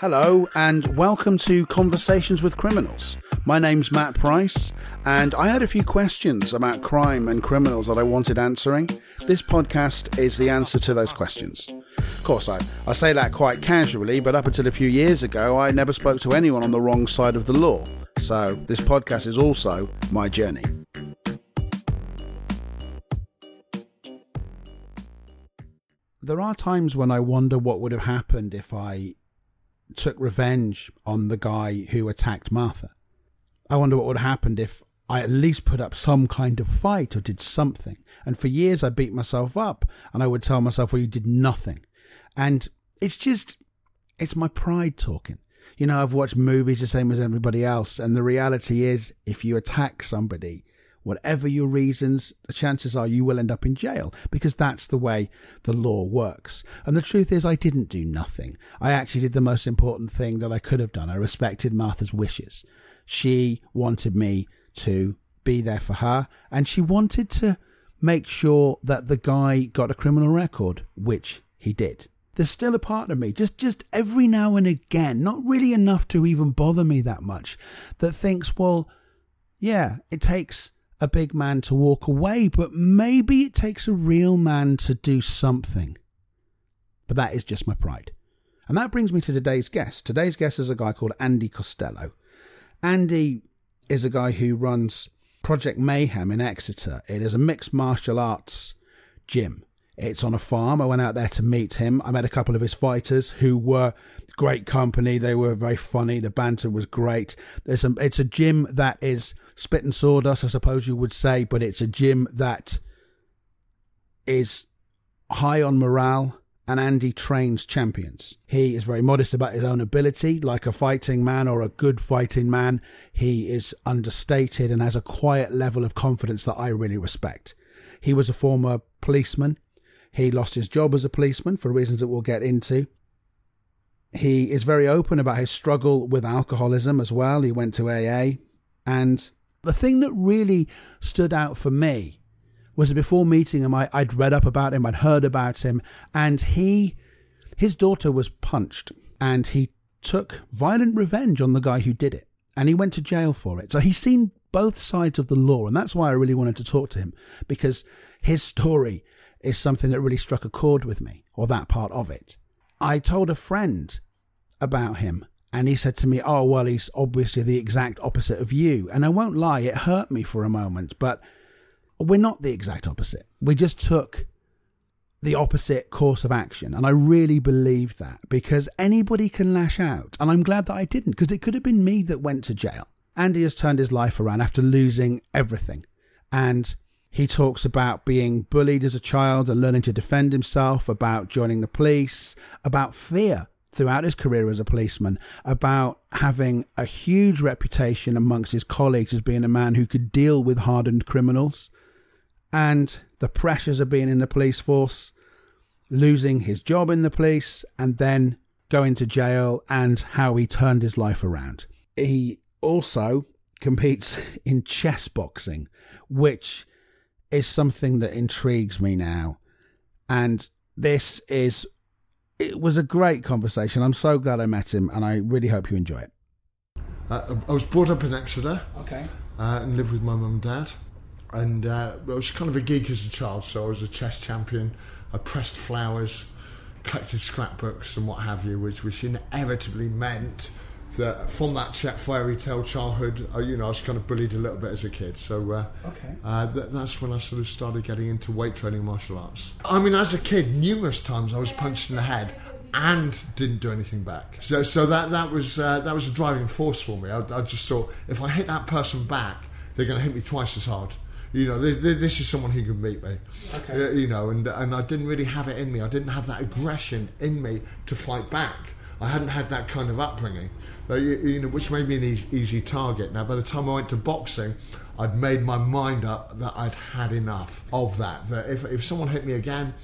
Hello, and welcome to Conversations with Criminals. My name's Matt Price, and I had a few questions about crime and criminals that I wanted answering. This podcast is the answer to those questions. Of course, I, I say that quite casually, but up until a few years ago, I never spoke to anyone on the wrong side of the law. So, this podcast is also my journey. There are times when I wonder what would have happened if I took revenge on the guy who attacked Martha. I wonder what would have happened if I at least put up some kind of fight or did something. And for years I beat myself up and I would tell myself, well, you did nothing. And it's just, it's my pride talking. You know, I've watched movies the same as everybody else. And the reality is, if you attack somebody, whatever your reasons, the chances are you will end up in jail because that's the way the law works. And the truth is, I didn't do nothing. I actually did the most important thing that I could have done. I respected Martha's wishes. She wanted me to be there for her, and she wanted to make sure that the guy got a criminal record, which he did. There's still a part of me, just just every now and again, not really enough to even bother me that much, that thinks, well, yeah, it takes a big man to walk away, but maybe it takes a real man to do something. But that is just my pride. And that brings me to today's guest. Today's guest is a guy called Andy Costello. Andy is a guy who runs Project Mayhem in Exeter. It is a mixed martial arts gym. It's on a farm. I went out there to meet him. I met a couple of his fighters who were great company. They were very funny. The banter was great. There's a, it's a gym that is spit and sawdust, I suppose you would say, but it's a gym that is high on morale. And Andy trains champions. He is very modest about his own ability. Like a fighting man or a good fighting man, he is understated and has a quiet level of confidence that I really respect. He was a former policeman. He lost his job as a policeman for reasons that we'll get into. He is very open about his struggle with alcoholism as well. He went to AA. And the thing that really stood out for me was before meeting him, I, I'd read up about him, I'd heard about him, and he, his daughter was punched, and he took violent revenge on the guy who did it, and he went to jail for it. So he's seen both sides of the law, and that's why I really wanted to talk to him because his story is something that really struck a chord with me, or that part of it. I told a friend about him, and he said to me, Oh, well, he's obviously the exact opposite of you. And I won't lie, it hurt me for a moment, but we're not the exact opposite. We just took the opposite course of action. And I really believe that because anybody can lash out. And I'm glad that I didn't because it could have been me that went to jail. Andy has turned his life around after losing everything. And he talks about being bullied as a child and learning to defend himself, about joining the police, about fear throughout his career as a policeman, about having a huge reputation amongst his colleagues as being a man who could deal with hardened criminals, and the pressures of being in the police force, losing his job in the police, and then going to jail, and how he turned his life around. He also competes in chess boxing, which is something that intrigues me now. And this is, it was a great conversation. I'm so glad I met him, and I really hope you enjoy it. Uh, I was brought up in Exeter Okay. uh, and lived with my mum and dad. And uh, I was kind of a geek as a child, so I was a chess champion. I pressed flowers, collected scrapbooks, and what have you, which, which inevitably meant that from that ch- fairy tale childhood, uh, you know, I was kind of bullied a little bit as a kid. So uh, Okay. uh, th- that's when I sort of started getting into weight training martial arts. I mean, as a kid, numerous times I was punched in the head and didn't do anything back. So, so that that was uh, that was a driving force for me. I, I just thought if I hit that person back, they're going to hit me twice as hard. You know, th th this is someone who can beat me. Okay. You know, and and I didn't really have it in me. I didn't have that aggression in me to fight back. I hadn't had that kind of upbringing, you, you know, which made me an easy, easy target. Now, by the time I went to boxing, I'd made my mind up that I'd had enough of that. That if if someone hit me again,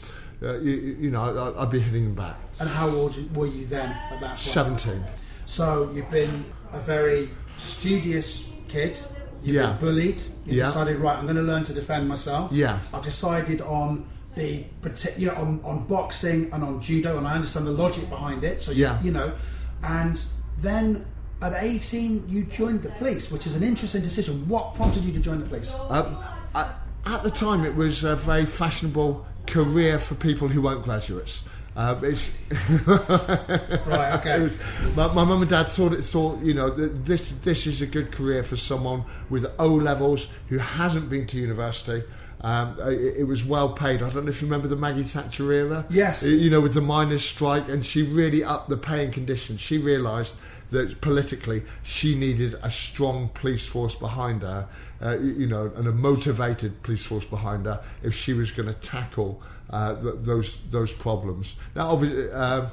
uh, you, you know, I'd, I'd be hitting them back. And how old were you then at that point? Seventeen. So you've been a very studious kid. You've Yeah. been bullied. You Yeah. decided, right, I'm going to learn to defend myself. Yeah. I've decided on the you know on, on boxing and on judo, and I understand the logic behind it. So you, Yeah. you know, And then at 18, you joined the police, which is an interesting decision. What prompted you to join the police? Um, I, at the time, it was a very fashionable career for people who weren't graduates. Uh, it's right. Okay. was, my, my mum and dad thought it thought you know this this is a good career for someone with O levels who hasn't been to university. Um, it, it, was well paid. I don't know if you remember the Maggie Thatcher era. Yes. You know, with the miners' strike, and she really upped the paying conditions. She realised that politically she needed a strong police force behind her, uh, you know, and a motivated police force behind her if she was going to tackle uh, th- those those problems. Now, obviously. Uh,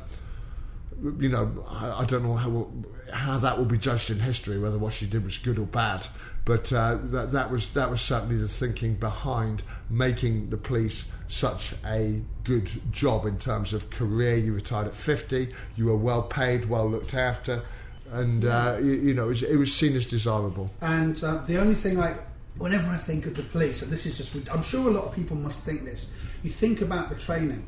you know, I, I, don't know how how that will be judged in history, whether what she did was good or bad. But uh, that that was that was certainly the thinking behind making the police such a good job in terms of career. You retired at fifty. You were well paid, well looked after, and uh, you, you, know it was, it was, seen as desirable. And uh, the only thing I, whenever I think of the police, and this is just, I'm sure a lot of people must think this. You think about the training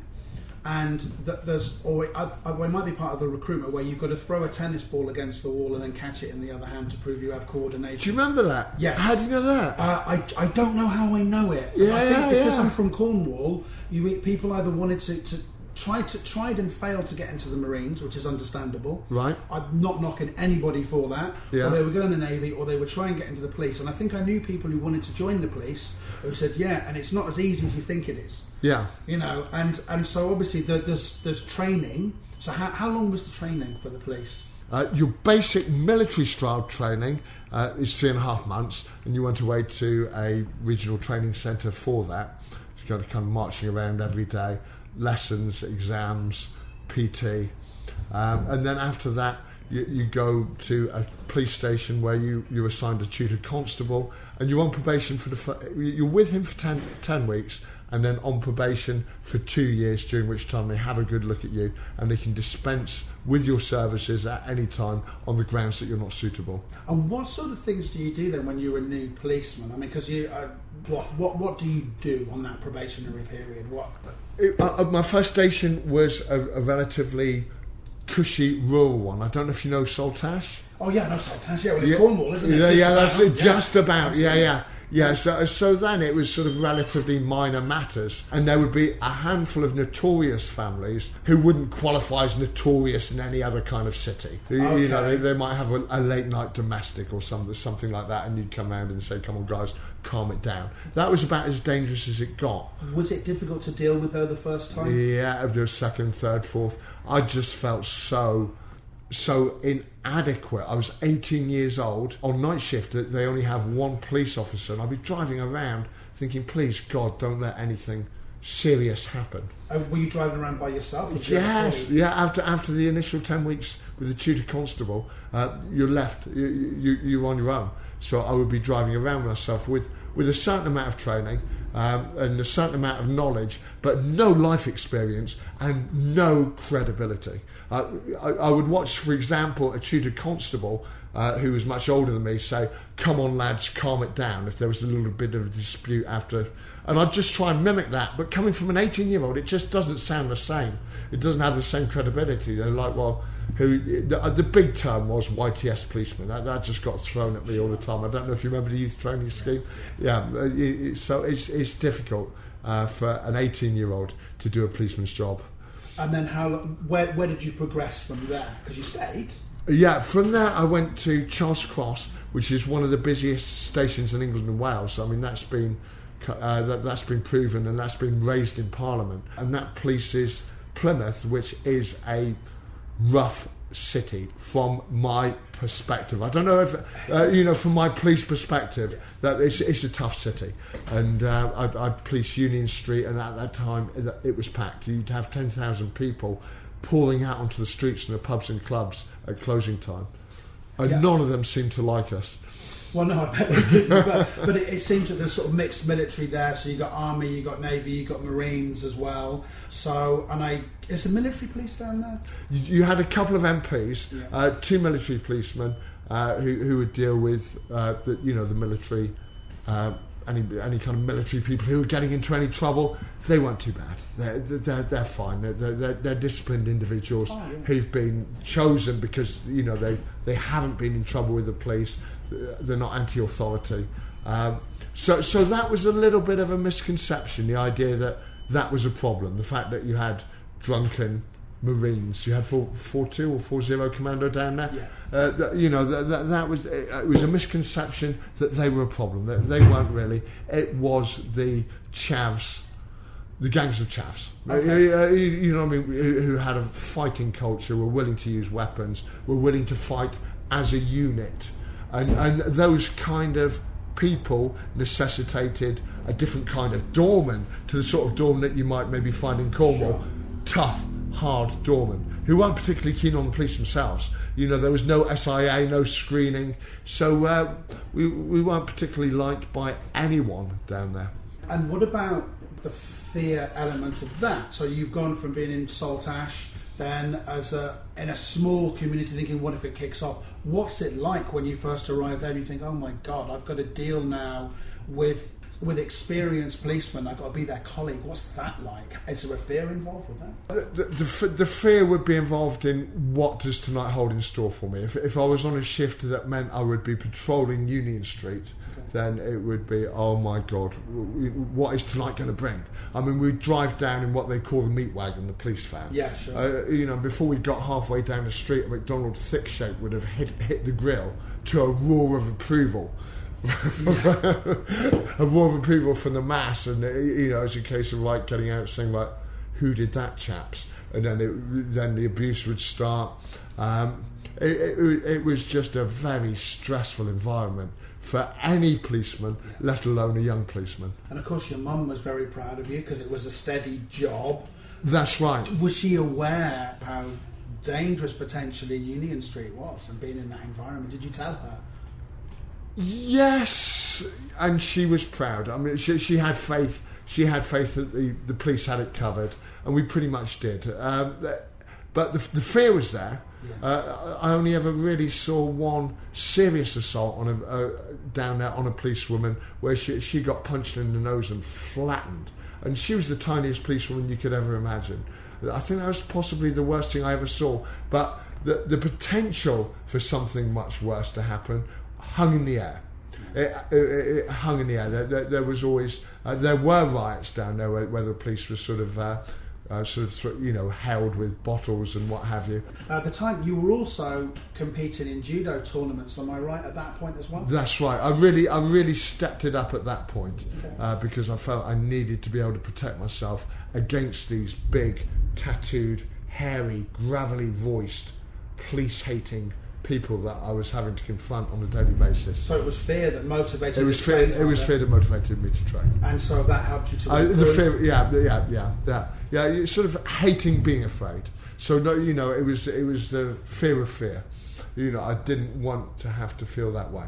and that there's or it, it might be part of the recruitment where you've got to throw a tennis ball against the wall and then catch it in the other hand to prove you have coordination. Do you remember that? Yes. How do you know that? Uh, I, I don't know how I know it. Yeah, I think because yeah. I'm from Cornwall, you people either wanted to, to tried to tried and failed to get into the Marines, which is understandable. Right. I'm not knocking anybody for that. Yeah. Or they were going to the Navy, or they were trying to get into the police. And I think I knew people who wanted to join the police who said, "Yeah, and it's not as easy as you think it is." Yeah. You know, and and so obviously there's there's training. So how how long was the training for the police? Uh, your basic military style training uh, is three and a half months, and you went away to a regional training centre for that. So you got to kind of marching around every day lessons, exams, PT, um, and then after that you, you, go to a police station where you you're assigned a tutor constable, and you're on probation for the you're with him for 10, 10 weeks, and then on probation for two years, during which time they have a good look at you and they can dispense with your services at any time on the grounds that you're not suitable. And what sort of things do you do then when you're a new policeman? I mean, because you, uh, what, what, what do you do on that probationary period? What? It, uh, uh my first station was a, a, relatively cushy rural one. I don't know if you know Saltash. Oh yeah, no Saltash. Yeah, well it's yeah. Cornwall, isn't it? Yeah, just yeah, about, that's just about. Yeah, yeah. Yeah, so, so then it was sort of relatively minor matters, and there would be a handful of notorious families who wouldn't qualify as notorious in any other kind of city. Okay. You know, they, they might have a, a, late night domestic or some, something like that, and you'd come around and say, "Come on, guys, calm it down." That was about as dangerous as it got. Was it difficult to deal with though the first time? Yeah, the second, third, fourth. I just felt so so inadequate. I was 18 years old on night shift. They only have one police officer, and I'd be driving around thinking, "Please God, don't let anything serious happen." Uh, were you driving around by yourself? yes, yeah. After after the initial 10 weeks with the tutor constable, uh, you're left. You, you you're on your own. So I would be driving around myself with with a certain amount of training um, and a certain amount of knowledge, but no life experience and no credibility. Uh, I, I, would watch, for example, a tutor constable uh, who was much older than me say, "Come on, lads, calm it down." If there was a little bit of a dispute after, and I'd just try and mimic that. But coming from an 18-year-old, it just doesn't sound the same. It doesn't have the same credibility. They're like, well who the, uh, the, big term was YTS policeman. That, that, just got thrown at me all the time. I don't know if you remember the youth training scheme. Yeah, uh, so it's it's difficult uh, for an 18 year old to do a policeman's job. And then how? Where where did you progress from there? Because you stayed. Yeah, from there I went to Charles Cross, which is one of the busiest stations in England and Wales. I mean, that's been uh, that, that's been proven and that's been raised in Parliament. And that polices Plymouth, which is a rough city from my perspective. I don't know if, uh, you know, from my police perspective, that it's, it's a tough city. And uh, I'd, I'd, police Union Street, and at that time it was packed. You'd have 10,000 people pouring out onto the streets and the pubs and clubs at closing time. And yeah. none of them seemed to like us. Well, no, I bet they didn't. but, but it, it, seems that there's sort of mixed military there. So you got army, you got navy, you got marines as well. So, and I is the military police down there? You had a couple of MPs, yeah. uh, two military policemen uh, who who would deal with uh, the you know the military. Uh, any any kind of military people who were getting into any trouble, they weren't too bad. They're they're, they're fine. They're, they're, they're disciplined individuals Oh, yeah. who've been chosen because you know they they haven't been in trouble with the police. They're not anti-authority. Um, so so that was a little bit of a misconception. The idea that that was a problem. The fact that you had drunken Marines, you had four four two or four zero commando down there. Yeah. Uh, that, you know that, that, that was it was a misconception that they were a problem. That they weren't really. It was the chavs, the gangs of chavs. Okay. Uh, you, you know what I mean? Who had a fighting culture, were willing to use weapons, were willing to fight as a unit, and and those kind of people necessitated a different kind of doorman to the sort of doorman that you might maybe find in Cornwall. Sure. Tough, hard doorman who weren't particularly keen on the police themselves. You know, there was no SIA, no screening, so uh, we we weren't particularly liked by anyone down there. And what about the fear elements of that? So you've gone from being in Saltash, then as a in a small community, thinking, what if it kicks off? What's it like when you first arrive there? and You think, oh my god, I've got to deal now with with experienced policemen. I've got to be their colleague. What's that like? Is there a fear involved with that? The, the, f- the fear would be involved in what does tonight hold in store for me. If, if I was on a shift that meant I would be patrolling Union Street, then it would be, oh my God, what is tonight going to bring? I mean, we'd drive down in what they call the meat wagon, the police van. Yeah, sure. Uh, you know, before we got halfway down the street, a McDonald's thick shape would have hit, hit the grill to a roar of approval. a roar of approval from the mass, and uh, you know, it's a case of like getting out saying like, "Who did that, chaps?" And then it, then the abuse would start. Um, it, it, it was just a very stressful environment for any policeman, let alone a young policeman. And of course, your mum was very proud of you because it was a steady job. That's right. Was she aware how dangerous potentially Union Street was and being in that environment? Did you tell her? Yes, and she was proud. I mean, she, she had faith. She had faith that the, the police had it covered, and we pretty much did. Um, but the, the fear was there. Yeah. Uh, I only ever really saw one serious assault on a uh, down there on a policewoman where she she got punched in the nose and flattened, and she was the tiniest policewoman you could ever imagine. I think that was possibly the worst thing I ever saw. But the the potential for something much worse to happen hung in the air. It, it, it hung in the air. There, there, there was always uh, there were riots down there where, where the police were sort of uh, uh, sort of you know held with bottles and what have you. At the time, you were also competing in judo tournaments. Am I right at that point as well? That's right. I really I really stepped it up at that point Okay. uh, because I felt I needed to be able to protect myself against these big, tattooed, hairy, gravelly voiced, police hating people that I was having to confront on a daily basis. So it was fear that motivated. It was fear. train It was fear that motivated me to train. and so that helped you to. Uh, the fear, yeah, yeah, yeah, yeah, yeah. You sort of hating being afraid. So no, you know, it was it was the fear of fear. You know, I didn't want to have to feel that way.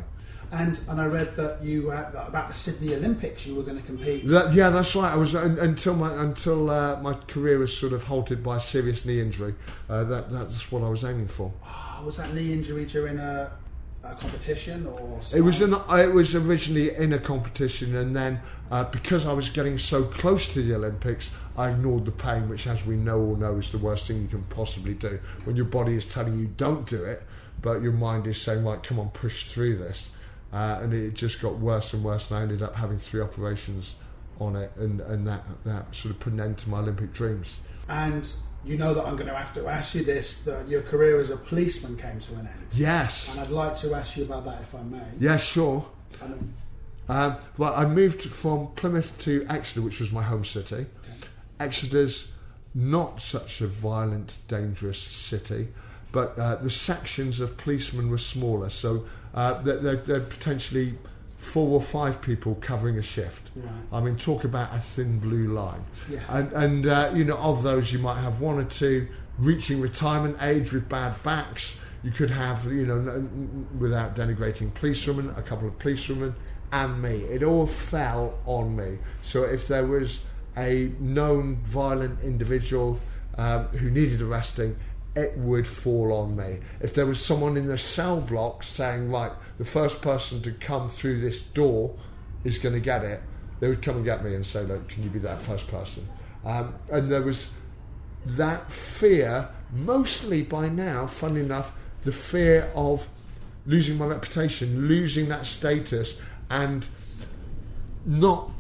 And and I read that you uh, that about the Sydney Olympics you were going to compete. That, yeah, that's right. I was un, until my until uh, my career was sort of halted by a serious knee injury. Uh, that that's what I was aiming for. Oh, was that knee injury during a, a competition or? It was an, it was originally in a competition, and then uh, because I was getting so close to the Olympics, I ignored the pain, which, as we know all know, is the worst thing you can possibly do. When your body is telling you don't do it, but your mind is saying, "Right, come on, push through this," uh, and it just got worse and worse. And I ended up having three operations on it, and, and that that sort of put an end to my Olympic dreams. And you know that I'm going to have to ask you this: that your career as a policeman came to an end. Yes, And I'd like to ask you about that, if I may. yes, sure. And, um, Um, well, I moved from Plymouth to Exeter, which was my home city. okay. Exeter's not such a violent, dangerous city, but uh, the sections of policemen were smaller, so uh, there are potentially four or five people covering a shift. Right. I mean, talk about a thin blue line. Yeah. And, and uh, you know, of those, you might have one or two reaching retirement age with bad backs. You could have, you know, without denigrating policewomen, a couple of policewomen, and me. It all fell on me. So if there was a known violent individual um, who needed arresting, it would fall on me. If there was someone in the cell block saying, like, the first person to come through this door is going to get it, they would come and get me and say, "Look, can you be that first person?" Um, and there was that fear, mostly by now, funny enough, the fear of losing my reputation, losing that status, and not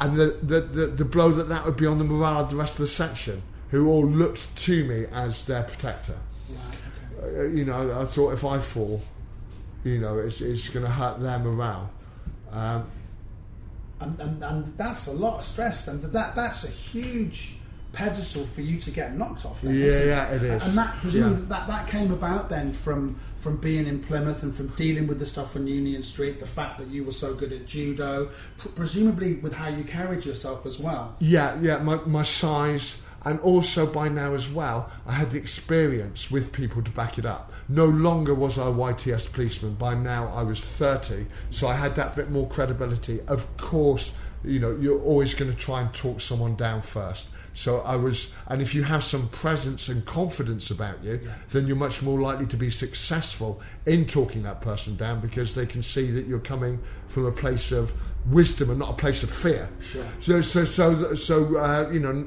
and the, the, the, the blow that that would be on the morale of the rest of the section, who all looked to me as their protector. Right, okay. Uh, you know, I thought if I fall, you know, it's, it's going to hurt their morale. Um, and, and, and that's a lot of stress, and that that's a huge pedestal for you to get knocked off. Then, Yeah, isn't yeah, it is. And that presumably Yeah. that that came about then from from being in Plymouth and from dealing with the stuff on Union Street. The fact that you were so good at judo, pr- presumably with how you carried yourself as well. Yeah, yeah, my, my size, and also by now as well, I had the experience with people to back it up. No longer was I a YTS policeman. By now I was 30, so I had that bit more credibility. Of course, you know, you're always going to try and talk someone down first. So I was, and if you have some presence and confidence about you, Yeah. then you're much more likely to be successful in talking that person down because they can see that you're coming from a place of wisdom and not a place of fear. Sure. So, so, so, so, uh, you know,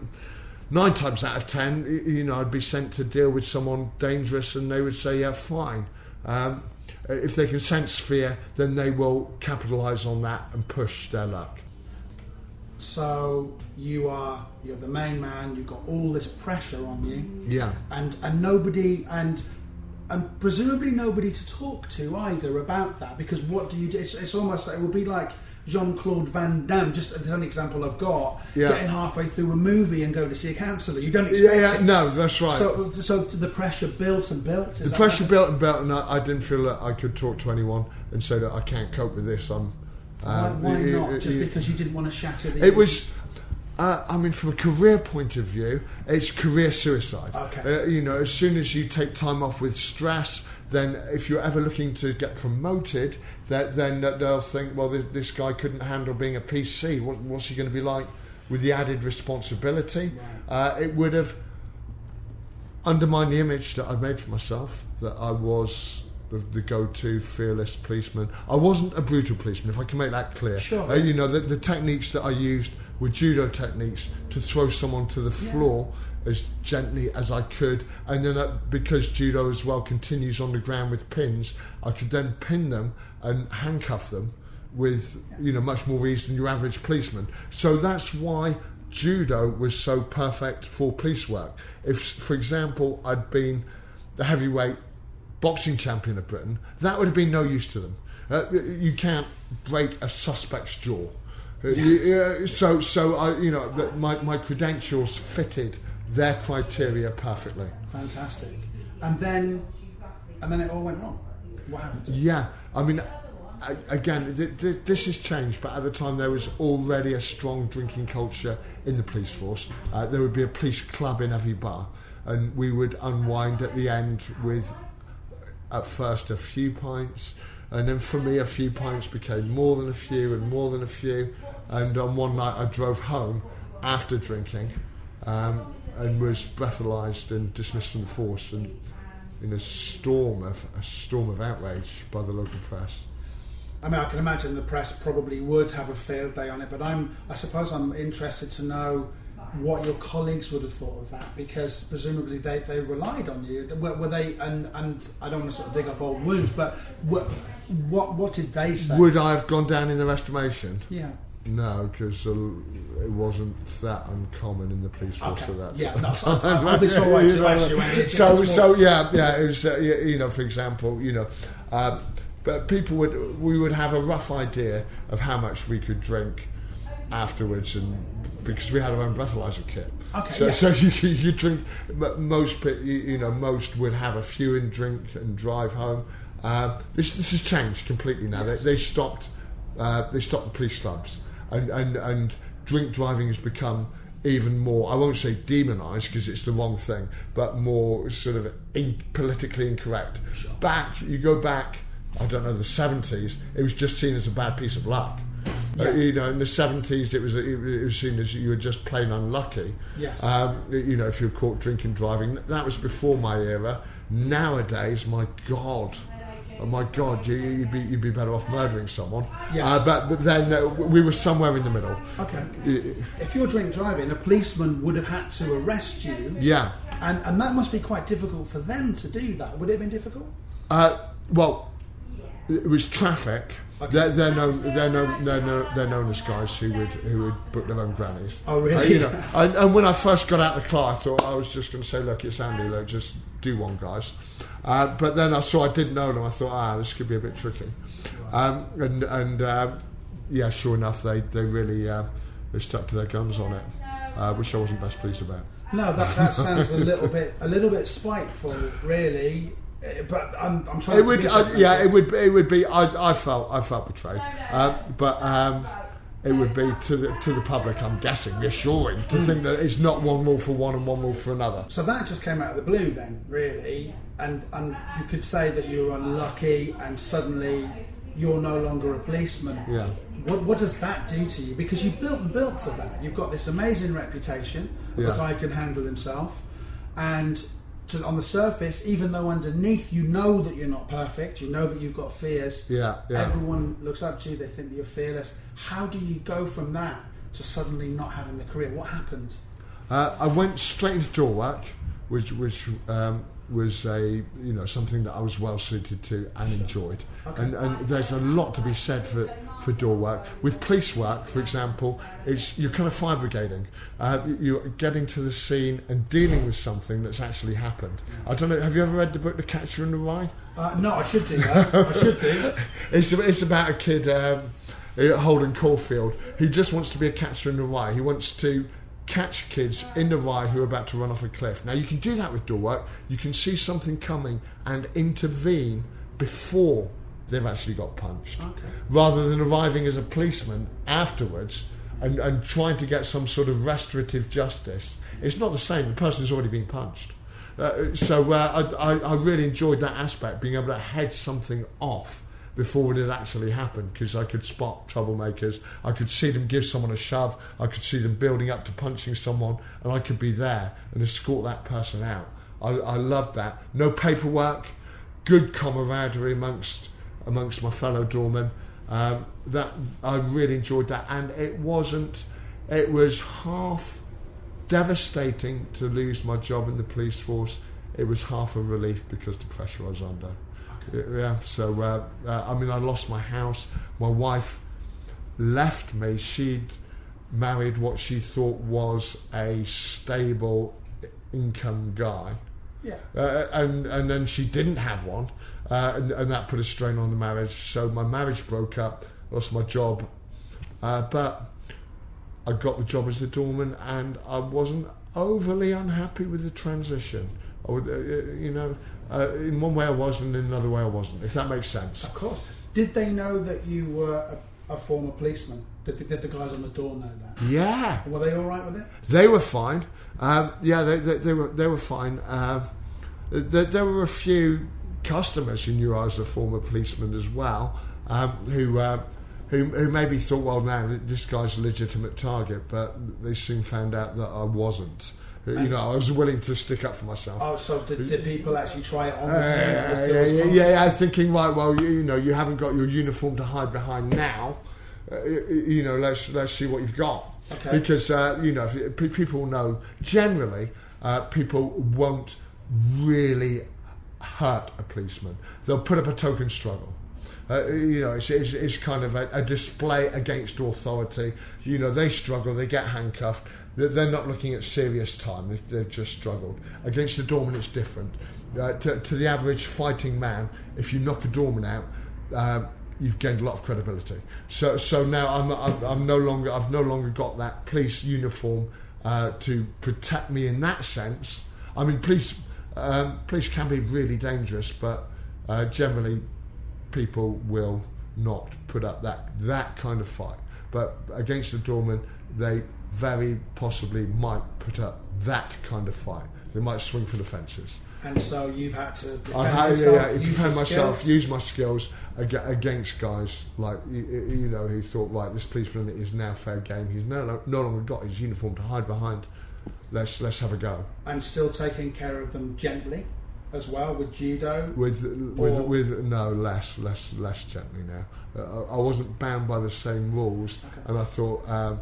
nine times out of ten, you know, I'd be sent to deal with someone dangerous, and they would say, "Yeah, fine." Um, if they can sense fear, then they will capitalise on that and push their luck. So you are you're the main man. You've got all this pressure on you. Yeah. and and nobody and and presumably nobody to talk to either about that because what do you do? It's, it's almost like it would be like Jean Claude Van Damme. Just as an example I've got, Yeah. getting halfway through a movie and going to see a counsellor. You don't expect Yeah, yeah, it. no, that's right. So so the pressure built and built. Is the pressure right? built and built, and I, I didn't feel that I could talk to anyone and say that I can't cope with this. I'm. Why, um, why it- not? it- Just because you didn't want to shatter the. It was. Uh, I mean, from a career point of view, it's career suicide. Okay. Uh, you know, as soon as you take time off with stress, then if you're ever looking to get promoted, that then they'll think, well, this, this guy couldn't handle being a PC. What, what's he going to be like with the added responsibility? Uh, it would have undermined the image that I made for myself that I was the, the go-to fearless policeman. I wasn't a brutal policeman, if I can make that clear. Sure. Uh, you know, the, the techniques that I used were judo techniques to throw someone to the floor as gently as I could, and then uh, because judo as well continues on the ground with pins, I could then pin them and handcuff them with you know much more ease than your average policeman. So that's why judo was so perfect for police work. If, for example, I'd been the heavyweight boxing champion of Britain, that would have been no use to them. Uh, you can't break a suspect's jaw. Uh, you- uh, so, so I, you know, my, my credentials fitted their criteria perfectly. fantastic, and then and then it all went wrong. What happened? Yeah, I mean, I, again, th- th- this has changed, but at the time there was already a strong drinking culture in the police force. Uh, there would be a police club in every bar, and we would unwind at the end with, at first, a few pints, and then for me, a few pints became more than a few and more than a few. And on one night, I drove home after drinking. Um, and was breathalyzed and dismissed from the force, and in a storm of a storm of outrage by the local press. I mean, I can imagine the press probably would have a field day on it, but I'm, I suppose, I'm interested to know what your colleagues would have thought of that because presumably they, they relied on you. Were, were they? And and I don't want to sort of dig up old wounds, but what what what did they say? Would I have gone down in their estimation? yeah. No, because uh, it wasn't that uncommon in the police force Okay. at that Yeah, time. so I'll be so right to ask you. Andy. It's so so yeah yeah it was uh, you know for example you know um, but people would we would have a rough idea of how much we could drink afterwards and because we had our own breathalyzer kit Okay, so, yeah. so you you drink most you, know most would have a few and drink and drive home um, this this has changed completely now they, they stopped uh, they stopped the police clubs and and and drink driving has become even more I won't say demonized because it's the wrong thing but more sort of in, politically incorrect. Back you go back I don't know the 70s it was just seen as a bad piece of luck. Uh, you know in the 70s it was it was seen as you were just plain unlucky. Yes. um, you know if you were caught drinking driving that was before my era. Nowadays my god oh my God, you, you'd be you'd be better off murdering someone. Yes. Uh, but, but then uh, we were somewhere in the middle. Okay. If you're drink driving, a policeman would have had to arrest you, Yeah. and, and that must be quite difficult for them to do that. Would it have been difficult? Uh, well, it was traffic. Okay. They're, they're known. They're known. They're known. They're known as guys who would who would book their own grannies. Oh, really? Uh, you know, and, and when I first got out of the car, I thought I was just going to say, "Look, it's Andy. Look, just do one, guys." Uh, but then I saw I didn't know them. I thought, "Ah, this could be a bit tricky." Um, and and uh, yeah, sure enough, they they really uh, they stuck to their guns on it, uh, which I wasn't best pleased about. No, that, that sounds a little bit a little bit spiteful, really. Eh, But I'm, I'm trying It to would, be uh, yeah, it would, it would be. I, I felt, I felt betrayed, uh, but um, it would be to the to the public. I'm guessing reassuring to hmm. think that it's not one rule for one and one rule for another. So that just came out of the blue, then, really, and and you could say that you were unlucky, and suddenly you're no longer a policeman. Yeah. What, what does that do to you? Because you built and built to that. You've got this amazing reputation of Yeah. a guy who can handle himself, and to, on the surface, even though underneath you know that you're not perfect, you know that you've got fears. Yeah, yeah. Everyone looks up to you. They think that you're fearless. How do you go from that to suddenly not having the career? What happened? Uh, I went straight into door work, which which um, was a you know something that I was well suited to and enjoyed. Okay. And, and there's a lot to be said for for door work. With police work, for example, it's you're kind of fire brigading. Uh, you're getting to the scene and dealing with something that's actually happened. I don't know. Have you ever read the book The Catcher in the Rye? Uh, no, I should do that. I should do. It's, it's about a kid, um, uh, Holden Caulfield, who just wants to be a catcher in the rye. He wants to catch kids in the rye who are about to run off a cliff. Now, you can do that with door work. You can see something coming and intervene before they've actually got punched. Okay. Rather than arriving as a policeman afterwards and, and trying to get some sort of restorative justice. It's not the same. The person's already been punched. Uh, so uh, I, I, I really enjoyed that aspect, being able to head something off before it had actually happened, because I could spot troublemakers, I could see them give someone a shove, I could see them building up to punching someone, and I could be there and escort that person out. I, I loved that. No paperwork, good camaraderie amongst amongst my fellow doormen. Um, that I really enjoyed that, and it wasn't. It was half devastating to lose my job in the police force. It was half a relief because the pressure I was under. Yeah, so uh, uh, I mean, I lost my house. My wife left me. She'd married what she thought was a stable income guy, Yeah. uh, and and then she didn't have one, uh, and, and that put a strain on the marriage. So my marriage broke up. Lost my job, uh, but I got the job as the doorman, and I wasn't overly unhappy with the transition. I would, uh, you know, uh, in one way I was, and in another way I wasn't. If that makes sense. Of course. Did they know that you were a, a former policeman? Did, the- did the guys on the door know that? Yeah. Were they all right with it? They were fine. Um, yeah, they, they, they were they were fine. Um there, there were a few customers who knew I was a former policeman as well, um, who, uh, who who maybe thought, well, now this guy's a legitimate target, but they soon found out that I wasn't. You know, I was willing to stick up for myself. Oh, so did, did people actually try it on Uh, yeah, yeah, yeah, yeah, thinking right. Well, you, you know, you haven't got your uniform to hide behind now. Uh, you you know, let's let's see what you've got. Okay. Because uh, you know, people know generally, uh, people won't really hurt a policeman. They'll put up a token struggle. Uh, you know, it's, it's, it's kind of a, a display against authority. You know, they struggle, they get handcuffed. They're, not looking at serious time. They've, they've just struggled. Against the doorman, it's different. Uh, to, to the average fighting man, if you knock a doorman out, um, you've gained a lot of credibility. So, so now I'm, I'm, I'm no longer, I've no longer got that police uniform uh, to protect me in that sense. I mean, police, um, police can be really dangerous, but uh, generally, people will not put up that that kind of fight. But against the doorman, they very possibly might put up that kind of fight. They might swing for the fences. And so you've had to defend I've had yourself, yeah, use defend myself, skills. use my skills against guys like you, you know who thought right, this policeman is now fair game. He's no, no longer got his uniform to hide behind. Let's let's have a go. and still taking care of them gently. as well with judo? With with with no less less less gently now. Uh, I I wasn't bound by the same rules, Okay. and I thought um,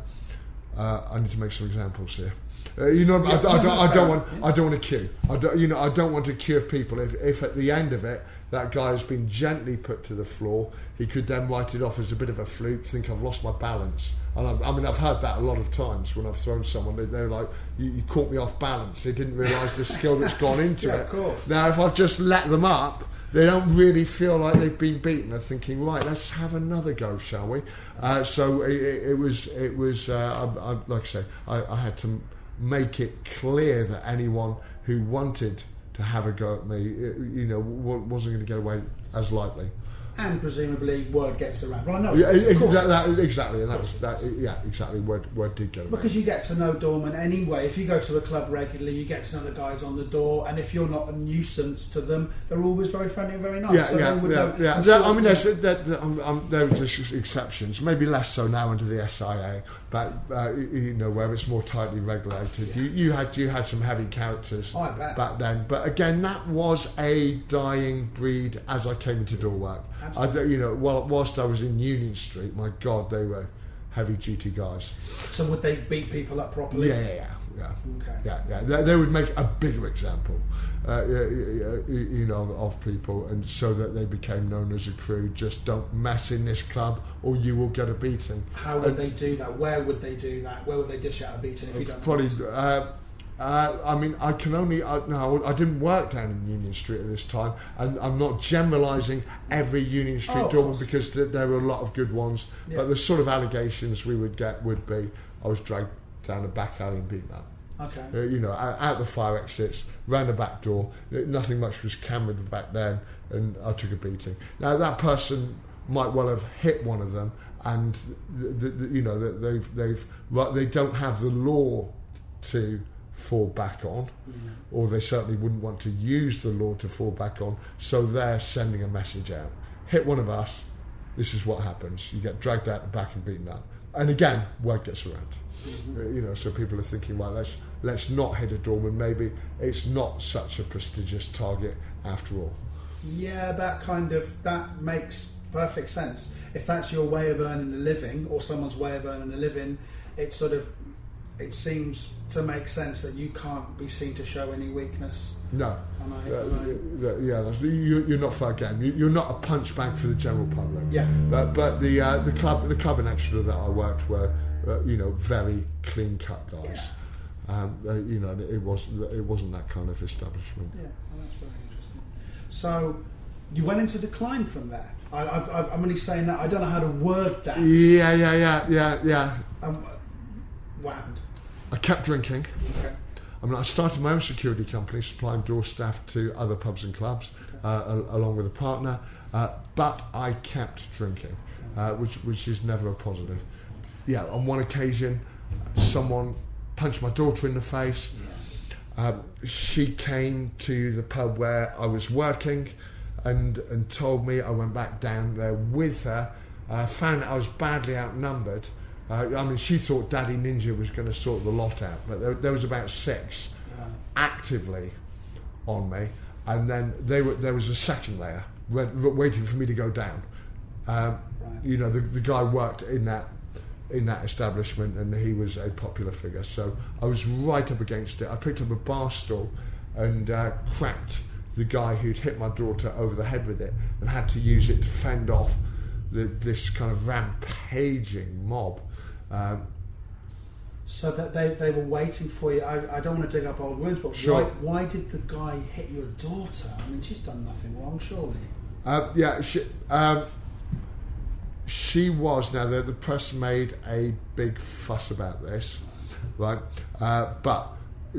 uh, I need to make some examples here. Uh, you know, I, Yeah, I no, don't, I don't want, I don't want to queue. I don't, you know, I don't want to queue of people. If, if at the end of it, that guy has been gently put to the floor, he could then write it off as a bit of a fluke, think I've lost my balance. And I, I mean, I've had that a lot of times when I've thrown someone. They, they're like, you, you caught me off balance. They didn't realise the skill that's gone into Yeah, it. of course. Now, if I've just let them up, they don't really feel like they've been beaten. They're thinking, right, let's have another go, shall we? Uh, so it, it, was, it was. Uh, I, I, like I say, I, I had to make it clear that anyone who wanted to have a go at me, it, you know, wa- wasn't going to get away as lightly. And presumably word gets around. Well, I know Yeah, it does, of course that, that, exactly, and that. Yeah, exactly. Word, word did get away. Because you get to know doormen anyway. If you go to a club regularly, you get to know the guys on the door, and if you're not a nuisance to them, they're always very friendly and very nice. Yeah, so yeah, yeah, know- yeah. Sure- I mean, there's, there, there, um, um, there was ex- exceptions, maybe less so now under the SIA, but uh, you know where it's more tightly regulated. You, you had you had some heavy characters Oh, back then, but again, that was a dying breed as I came into door work. I, Absolutely. th- you know, while, whilst I was in Union Street, my God, they were heavy duty guys. So would they beat people up properly? Yeah, yeah, yeah. Okay. yeah, yeah. They, they would make a bigger example, uh, you know, of people, and so that they became known as a crew. Just don't mess in this club, or you will get a beating. How would And they do that? Where would they do that? Where would they dish out a beating if you don't? Probably. Uh, uh, I mean, I can only. Uh, no, I didn't work down in Union Street at this time, and I'm not generalising every Union Street Oh, doorman because th- there were a lot of good ones. Yeah. But the sort of allegations we would get would be I was dragged down a back alley and beaten up. Okay. Uh, you know, out, out the fire exits, round the back door. Uh, Nothing much was cambered back then, and I took a beating. Now that person might well have hit one of them, and the, the, you know that they've they've they don't have the law to fall back on, or they certainly wouldn't want to use the law to fall back on. So they're sending a message out: hit one of us. This is what happens. You get dragged out the back and beaten up. And again, word gets around. Uh, you know, so people are thinking, well, let's let's not hit a doorman. Maybe it's not such a prestigious target after all. Yeah, that kind of that makes perfect sense. If that's your way of earning a living, or someone's way of earning a living, it sort of it seems to make sense that you can't be seen to show any weakness. No, And I, Uh, I- yeah, that's, you, you're not fair game. You, you're not a punch bag for the general public. Yeah. But but the uh, the club the club in Exeter that I worked were uh, you know very clean cut guys. Um, uh, you know, it was it wasn't that kind of establishment. Yeah, well, that's very interesting. So you went into decline from there. I, I, I'm only saying that I don't know how to word that. Yeah, yeah, yeah, yeah, yeah. Um, what happened? I kept drinking. Okay. I mean, I started my own security company, supplying door staff to other pubs and clubs, uh, al- along with a partner. Uh, but I kept drinking, uh, which which is never a positive. Yeah, on one occasion, someone punched my daughter in the face. Um, she came to the pub where I was working, and and told me I went back down there with her. Uh, found I was badly outnumbered. Uh, I mean, she thought Daddy Ninja was going to sort the lot out, but there, there was about six Right. actively on me, and then they were, there was a second layer waiting for me to go down. Um, Right. You know, the, the guy worked in that in that establishment, and he was a popular figure. So I was right up against it. I picked up a bar stool and uh, cracked the guy who'd hit my daughter over the head with it, and had to use it to fend off the, this kind of rampaging mob. Um, So that they, they were waiting for you. I, I don't want to dig up old wounds, but Sure. why, why did the guy hit your daughter? I mean, she's done nothing wrong, surely. Uh, yeah, she, um, she was. Now, the, the press made a big fuss about this, right? Uh, but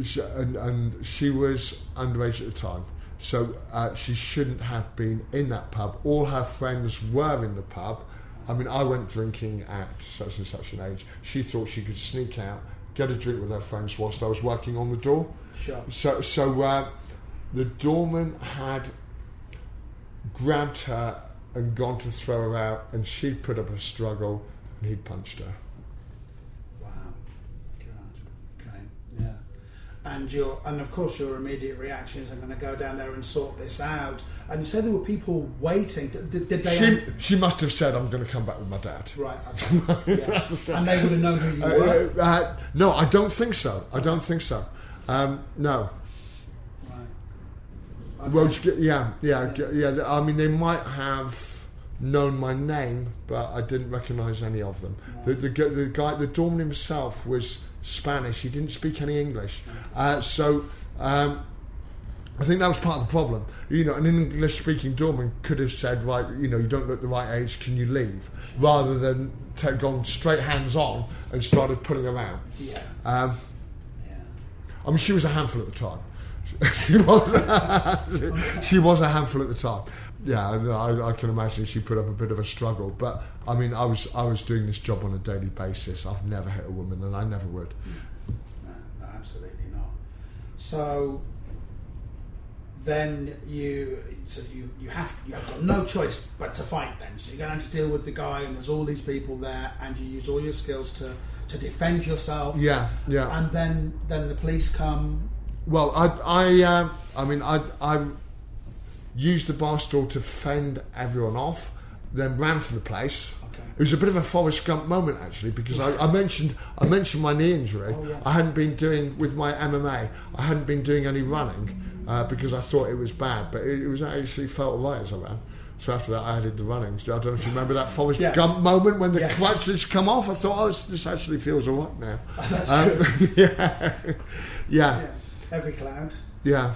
she, and, and she was underage at the time, so uh, she shouldn't have been in that pub. All her friends were in the pub. I mean, I went drinking at such and such an age. She thought she could sneak out, get a drink with her friends whilst I was working on the door. Sure. So, so uh, the doorman had grabbed her and gone to throw her out, and she put up a struggle, and he punched her. Wow. God. Okay. Yeah. And your and of course your immediate reaction is I'm going to go down there and sort this out. And you said there were people waiting. Did, did they? She, she must have said, "I'm going to come back with my dad." right. Okay. Yeah. and they would have known who you were. Uh, uh, no, I don't think so. I don't think so. Um, no. Right. Well, Okay. yeah, yeah, yeah. I mean, they might have known my name, but I didn't recognise any of them. The, the, the guy, the doorman himself, was Spanish. He didn't speak any English, uh, so um, I think that was part of the problem. You know, an English-speaking doorman could have said, "Right, you know, you don't look the right age. Can you leave?" Rather than t- gone straight hands-on and started pulling her out. Yeah. Um, Yeah. I mean, she was a handful at the time. she was. she was a handful at the time. Yeah, I, I, I can imagine she put up a bit of a struggle. But I mean, I was I was doing this job on a daily basis. I've never hit a woman, and I never would. No, no, absolutely not. So then you, so you, you have you have got no choice but to fight. Then, so you're going to have to deal with the guy, and there's all these people there, and you use all your skills to to defend yourself. Yeah, yeah. And then then the police come. Well, I I uh, I mean I I used the bar stool to fend everyone off, then ran for the place. Okay. It was a bit of a Forrest Gump moment actually because I, I mentioned I mentioned my knee injury. Oh, yeah. I hadn't been doing with my MMA. I hadn't been doing any running uh, because I thought it was bad, but it, it was actually felt right as I ran. So after that, I added the running. I don't know if you remember that Forrest Yeah. Gump moment when the Yes. clutches come off. I thought, oh, this, this actually feels all right now. That's Um, good. yeah. Yeah. Every cloud. Yeah.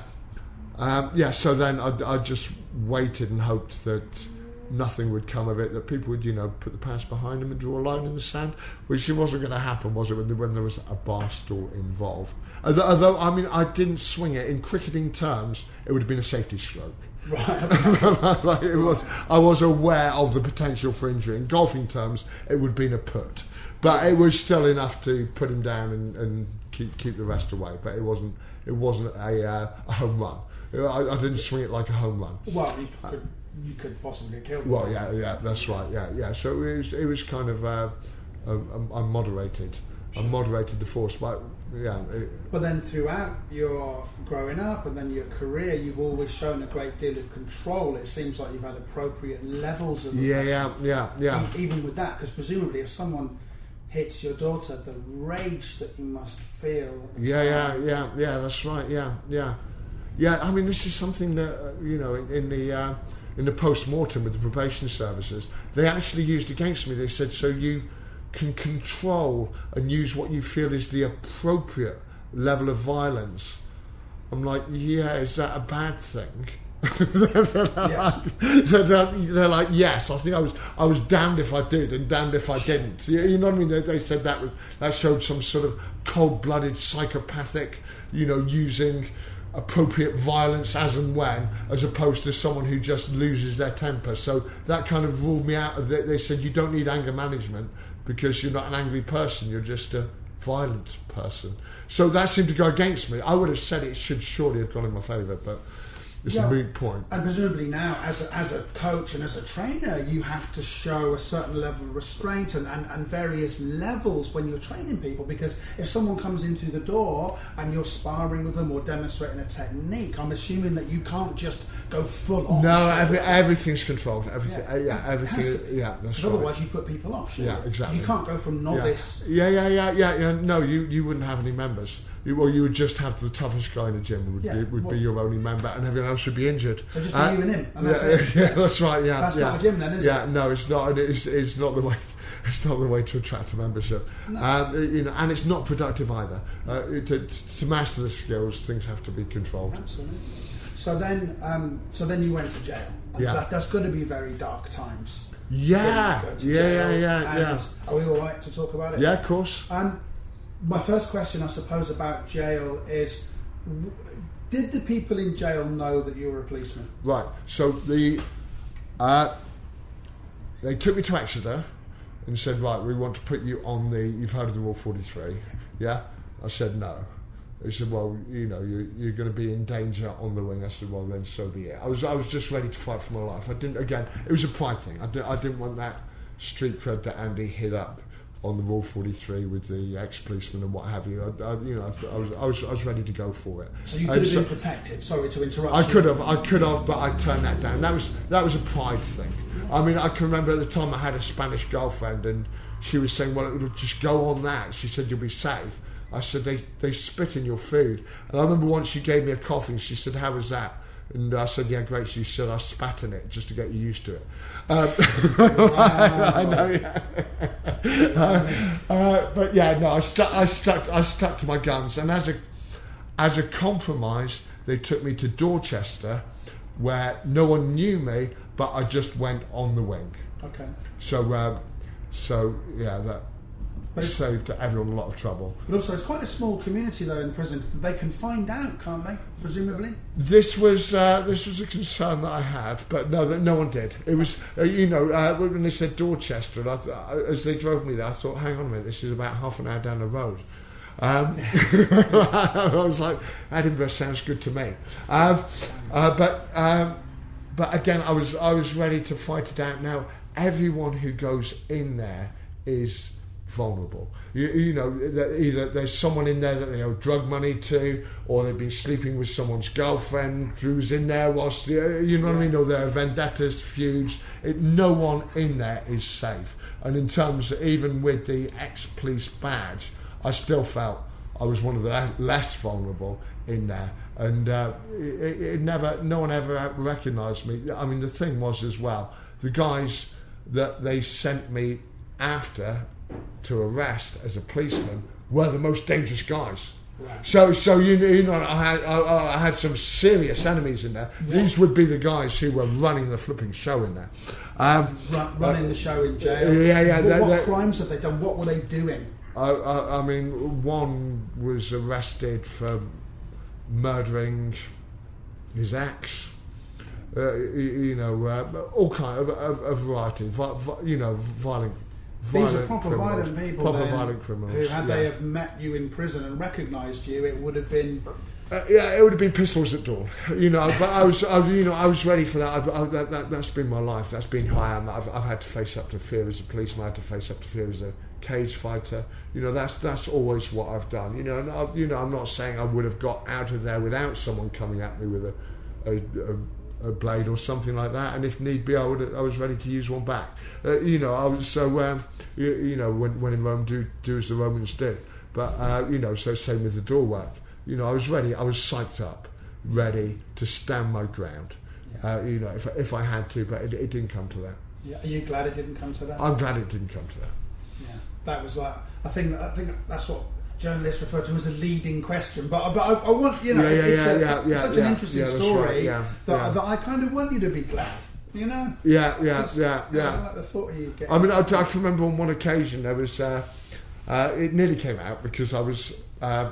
Um, yeah, so then I, I just waited and hoped that nothing would come of it, that people would, you know, put the past behind them and draw a line in the sand, which it wasn't going to happen, was it, when, there- when there was a bar stool involved? Although, although, I mean, I didn't swing it. In cricketing terms, it would have been a safety stroke. Right. Like, it was, I was aware of the potential for injury. In golfing terms, it would have been a putt. But it was still enough to put him down and, and keep keep the rest away. But it wasn't it wasn't a, uh, a home run. I, I didn't swing it like a home run. well, you could you could possibly kill. them. Well, yeah, yeah, that's right. Yeah, yeah. So it was it was kind of uh, um, I moderated. I moderated the force, but yeah, it, But then throughout your growing up and then your career, you've always shown a great deal of control. It seems like you've had appropriate levels of yeah, yeah, yeah, yeah. Even with that, because presumably if someone hits your daughter, the rage that you must feel. Yeah, yeah, yeah, yeah. That's right. Yeah, yeah, yeah. I mean, this is something that uh, you know in, in the uh, in the post mortem with the probation services, they actually used against me. They said, "So you can control and use what you feel is the appropriate level of violence." I'm like, "Yeah, is that a bad thing?" they're, Yeah. like, they're, they're- like, yes. I think I was, I was damned if I did and damned if I didn't. You, you know what I mean? They, they said that was, that showed some sort of cold-blooded, psychopathic, you know, using appropriate violence as and when, as opposed to someone who just loses their temper. So that kind of ruled me out of it. They said you don't need anger management because you're not an angry person. You're just a violent person. So that seemed to go against me. I would have said it should surely have gone in my favour, but it's Yeah. a moot point. And presumably now, as a, as a coach and as a trainer, you have to show a certain level of restraint and, and, and various levels when you're training people. Because if someone comes in through the door and you're sparring with them or demonstrating a technique, I'm assuming that you can't just go full on. No, every, everything's controlled. Everything, Yeah. yeah, yeah everything. Yeah, that's right. otherwise, you put people off. Yeah, exactly. You can't go from novice. Yeah, yeah, yeah, yeah, yeah. No, you, you wouldn't have any members. Well, you would just have the toughest guy in the gym would Yeah, be would well- be your only member, and everyone else should be injured. So just Uh, you and him, and that's yeah, it. Yeah, that's right. Yeah, That's yeah. not a gym then, is yeah, it? Yeah, no, it's not. and It's, it's not the way. It's not the way to attract a membership. Um, you know, and it's not productive either. Uh, to, to master the skills, things have to be controlled. Absolutely. So then, um, so then you went to jail. Yeah. That, that's going to be very dark times. Yeah, When you go to yeah, yeah, yeah, yeah. Are we all right to talk about it? Yeah, of course. Um, my first question, I suppose, about jail is: Did the people in jail know that you were a policeman? Right. So the uh, they took me to Exeter and said, right, we want to put you on the. You've heard of the Rule Forty Three, yeah? I said no. They said, well, you know, you, you're going to be in danger on the wing. I said, well, then so be it. I was I was just ready to fight for my life. I didn't. Again, it was a pride thing. I, did, I didn't want that street cred that Andy hid up on the Rule 43 with the ex-policeman and what have you. I, I you know, I, I, was, I was I was ready to go for it. So you could And have so- been protected. Sorry to interrupt. I you. could have, I could have, but I turned that down. That was that was a pride thing. I mean, I can remember at the time I had a Spanish girlfriend, and she was saying, "Well, it'll just go on that." She said, "You'll be safe." I said, "They they spit in your food." And I remember once she gave me a coffee, and she said, "How was that?" And I said, "Yeah, great." She said, "I spat in it just to get you used to it." Um, I know, yeah. uh, uh, but yeah, no, I stuck, I stuck, I stuck to my guns, and as a as a compromise, they took me to Dorchester, where no one knew me, but I just went on the wing. Okay. So, um, so yeah, that But it's- saved everyone a lot of trouble. But also, it's quite a small community though in prison. They can find out, can't they? Presumably. This was uh, this was a concern that I had, but no, that no one did. It was uh, you know uh, when they said Dorchester, and I th- uh, as they drove me there, I thought, hang on a minute, this is about half an hour down the road. Um, I was like, Edinburgh sounds good to me, um, uh, but um, but again, I was I was ready to fight it out. Now, everyone who goes in there is vulnerable. You, you know, either there's someone in there that they owe drug money to, or they've been sleeping with someone's girlfriend who's in there whilst you know what I mean, or there are vendettas, feuds. It, no one in there is safe. And in terms, even with the ex-police badge, I still felt I was one of the less vulnerable in there. And uh, it, it never, no one ever recognised me. I mean, the thing was as well, the guys that they sent me after to arrest as a policeman were the most dangerous guys. Right. So, so you, you know, I had I, I had some serious enemies in there. These would be the guys who were running the flipping show in there. Um, Run, running the show in jail. yeah, yeah, What, they're- what they're- crimes have they done? What were they doing? I, I, I mean, one was arrested for murdering his ex. Uh, you, know, uh, all kind of a, a variety, vi, vi, you know, violent. These are proper criminals. violent people. Proper then, violent criminals. Who, had yeah. they have met you in prison and recognised you, it would have been. Uh, yeah, it would have been pistols at dawn, you know. But I was, I, you know, I was ready for that. I, I, that, that. That's been my life. That's been who I am. I've, I've had to face up to fear as a policeman. I had to face up to fear as a cage fighter. You know, that's that's always what I've done. You know, and I, you know, I'm not saying I would have got out of there without someone coming at me with a, a, a, a blade or something like that. And if need be, I would. I was ready to use one back. Uh, you know, I was so. Um, you, you know, when when in Rome, do do as the Romans did. But uh, you know, so same with the door work. You know, I was ready. I was psyched up, ready to stand my ground. Uh, you know, if if I had to, but it, it didn't come to that. Yeah, are you glad it didn't come to that? I'm glad it didn't come to that. Yeah, that was like I think I think that's what journalists refer to as a leading question. But but I, I want you know Yeah, yeah, it's yeah, a, yeah, yeah, such yeah, an interesting yeah, story right, yeah, that, yeah. that I kind of want you to be glad. You know. Yeah, yeah, yeah, know, I yeah. like the thought of you getting. I mean, I, I can remember on one occasion there was, uh, uh, it nearly came out because I was, uh,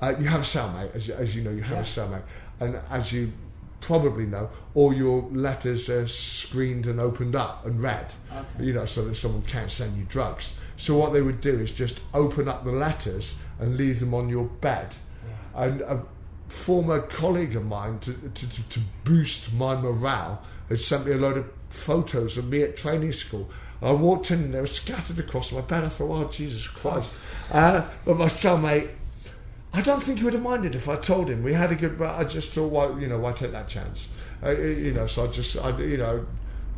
uh, you have a cellmate, as, you- as you know, you have Yeah. a cellmate, and as you probably know, all your letters are screened and opened up and read, Okay. you know, so that someone can't send you drugs. So what they would do is just open up the letters and leave them on your bed. And a former colleague of mine, to, to, to, to boost my morale, had sent me a load of photos of me at training school. I walked in and they were scattered across my bed. I thought, oh, Jesus Christ. Uh, but my cellmate, I don't think he would have minded if I told him. We had a good, but I just thought, why, you know, why take that chance? Uh, you know, so I just, I, you know,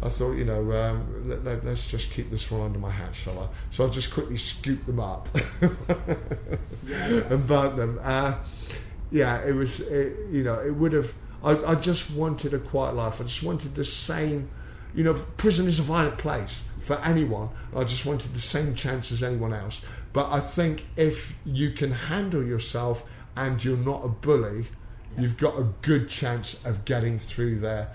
I thought, you know, um, let, let's just keep this one under my hat, shall I? So I just quickly scooped them up and burnt them. Uh, yeah, it was, it, you know, it would have. I, I just wanted a quiet life. I just wanted the same, you know, prison is a violent place for anyone. I just wanted the same chance as anyone else. But I think if you can handle yourself and you're not a bully, you've got a good chance of getting through there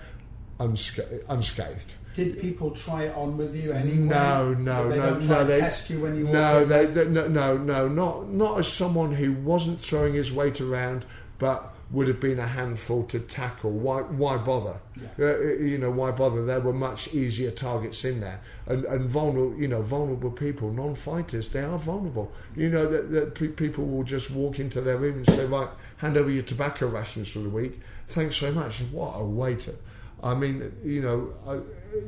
unsca- unscathed. Did people try it on with you anyway? No, no, they no, no. They test you when you no, they, they, no, no, no, not not as someone who wasn't throwing his weight around, but would have been a handful to tackle. Why, why bother? Yeah. Uh, you know, why bother? There were much easier targets in there, and and vulnerable, you know, vulnerable people, non-fighters, they are vulnerable. You know that, that pe- people will just walk into their room and say, right, hand over your tobacco rations for the week. Thanks so much. And what a way to. I mean, you know, I,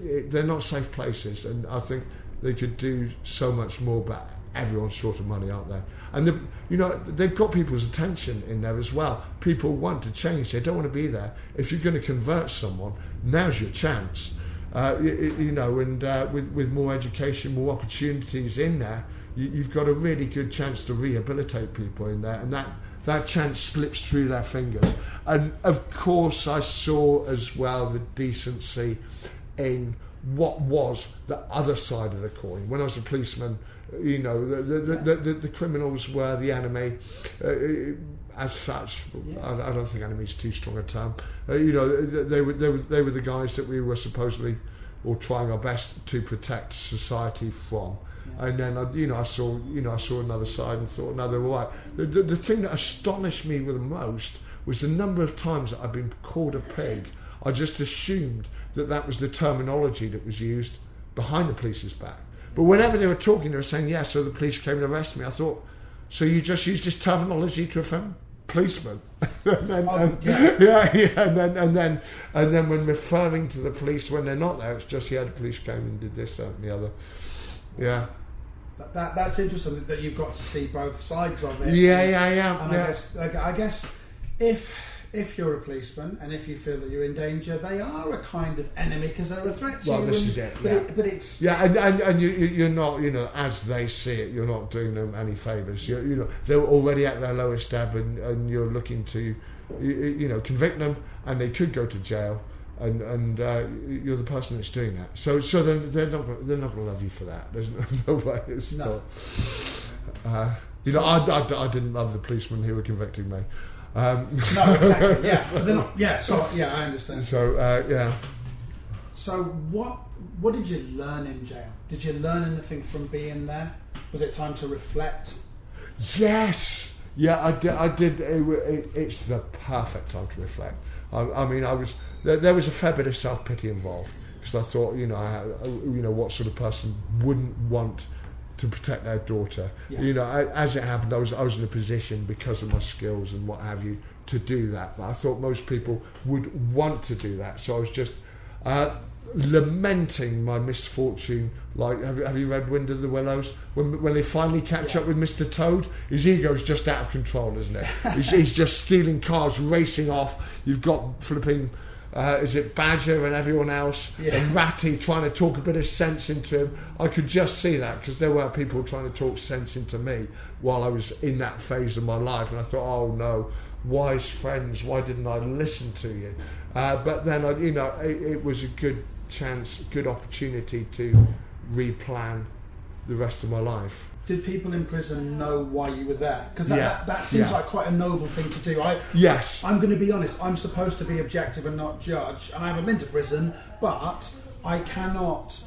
it, they're not safe places, and I think they could do so much more, but everyone's short of money, aren't they? And the, you know they've got people's attention in there as well. People want to change; they don't want to be there. If you're going to convert someone, now's your chance. Uh, you, you, know, and uh, with with more education, more opportunities in there, you, you've got a really good chance to rehabilitate people in there, and that that chance slips through their fingers. And of course, I saw as well the decency in what was the other side of the coin. When I was a policeman, you know, the, the, the, the, the criminals were the enemy. Uh, as such, yeah. I, I, don't think enemy is too strong a term. Uh, you know, they were, they, were, they were the guys that we were supposedly or trying our best to protect society from. And then, I, you know, I saw, you know, I saw another side and thought, no, they were right. The, the, the thing that astonished me the most was the number of times that I've been called a pig. I just assumed that that was the terminology that was used behind the police's back. But whenever they were talking, they were saying, yeah, so the police came and arrested me. I thought, so you just use this terminology to offend policemen? and then, oh, and, yeah. yeah, yeah, and then and then and then when referring to the police when they're not there, it's just yeah, the police came and did this, that, and the other. Yeah. That, that, that's interesting that you've got to see both sides of it. Yeah, yeah, yeah. And yeah. I guess I guess if if you're a policeman and if you feel that you're in danger, they are a kind of enemy because they're a threat to well, you. Well, this and, is it. But, yeah. it, but it's yeah, and, and, and you, you're not, you know, as they see it, you're not doing them any favours. You, you know, they're already at their lowest ebb, and, and you're looking to, you, you know, convict them, and they could go to jail. And and uh, you're the person that's doing that. So so they're, they're not they're not going to love you for that. There's no, no way. It's no. Not, uh, you know, I, I, I didn't love the policemen who were convicting me. Um, no, exactly. Yeah, they're not. Yeah, so yeah, I understand. So uh, yeah. So what what did you learn in jail? Did you learn anything from being there? Was it time to reflect? Yes. Yeah, I did. I did. It, it, it's the perfect time to reflect. I, I mean, I was there, there, was a fair bit of self pity involved because I thought, you know, I, you know, what sort of person wouldn't want to protect their daughter. Yeah. You know, I, as it happened, I was I was in a position because of my skills and what have you to do that. But I thought most people would want to do that, so I was just. Uh, lamenting my misfortune. Like, have you, have you read Wind of the Willows? When when they finally catch yeah. up with Mr. Toad, his ego's just out of control, isn't it? he's, he's just stealing cars, racing off. You've got flipping uh, is it Badger and everyone else, yeah. and Ratty trying to talk a bit of sense into him. I could just see that because there were people trying to talk sense into me while I was in that phase of my life, and I thought, oh no, wise friends, why didn't I listen to you? Uh, but then, I, you know, it, it was a good chance, good opportunity to replan the rest of my life did people in prison know why you were there? Because that, yeah. that, that, seems yeah. like quite a noble thing to do. I, yes. I'm going to be honest, I'm supposed to be objective and not judge, and I haven't been to prison, but I cannot,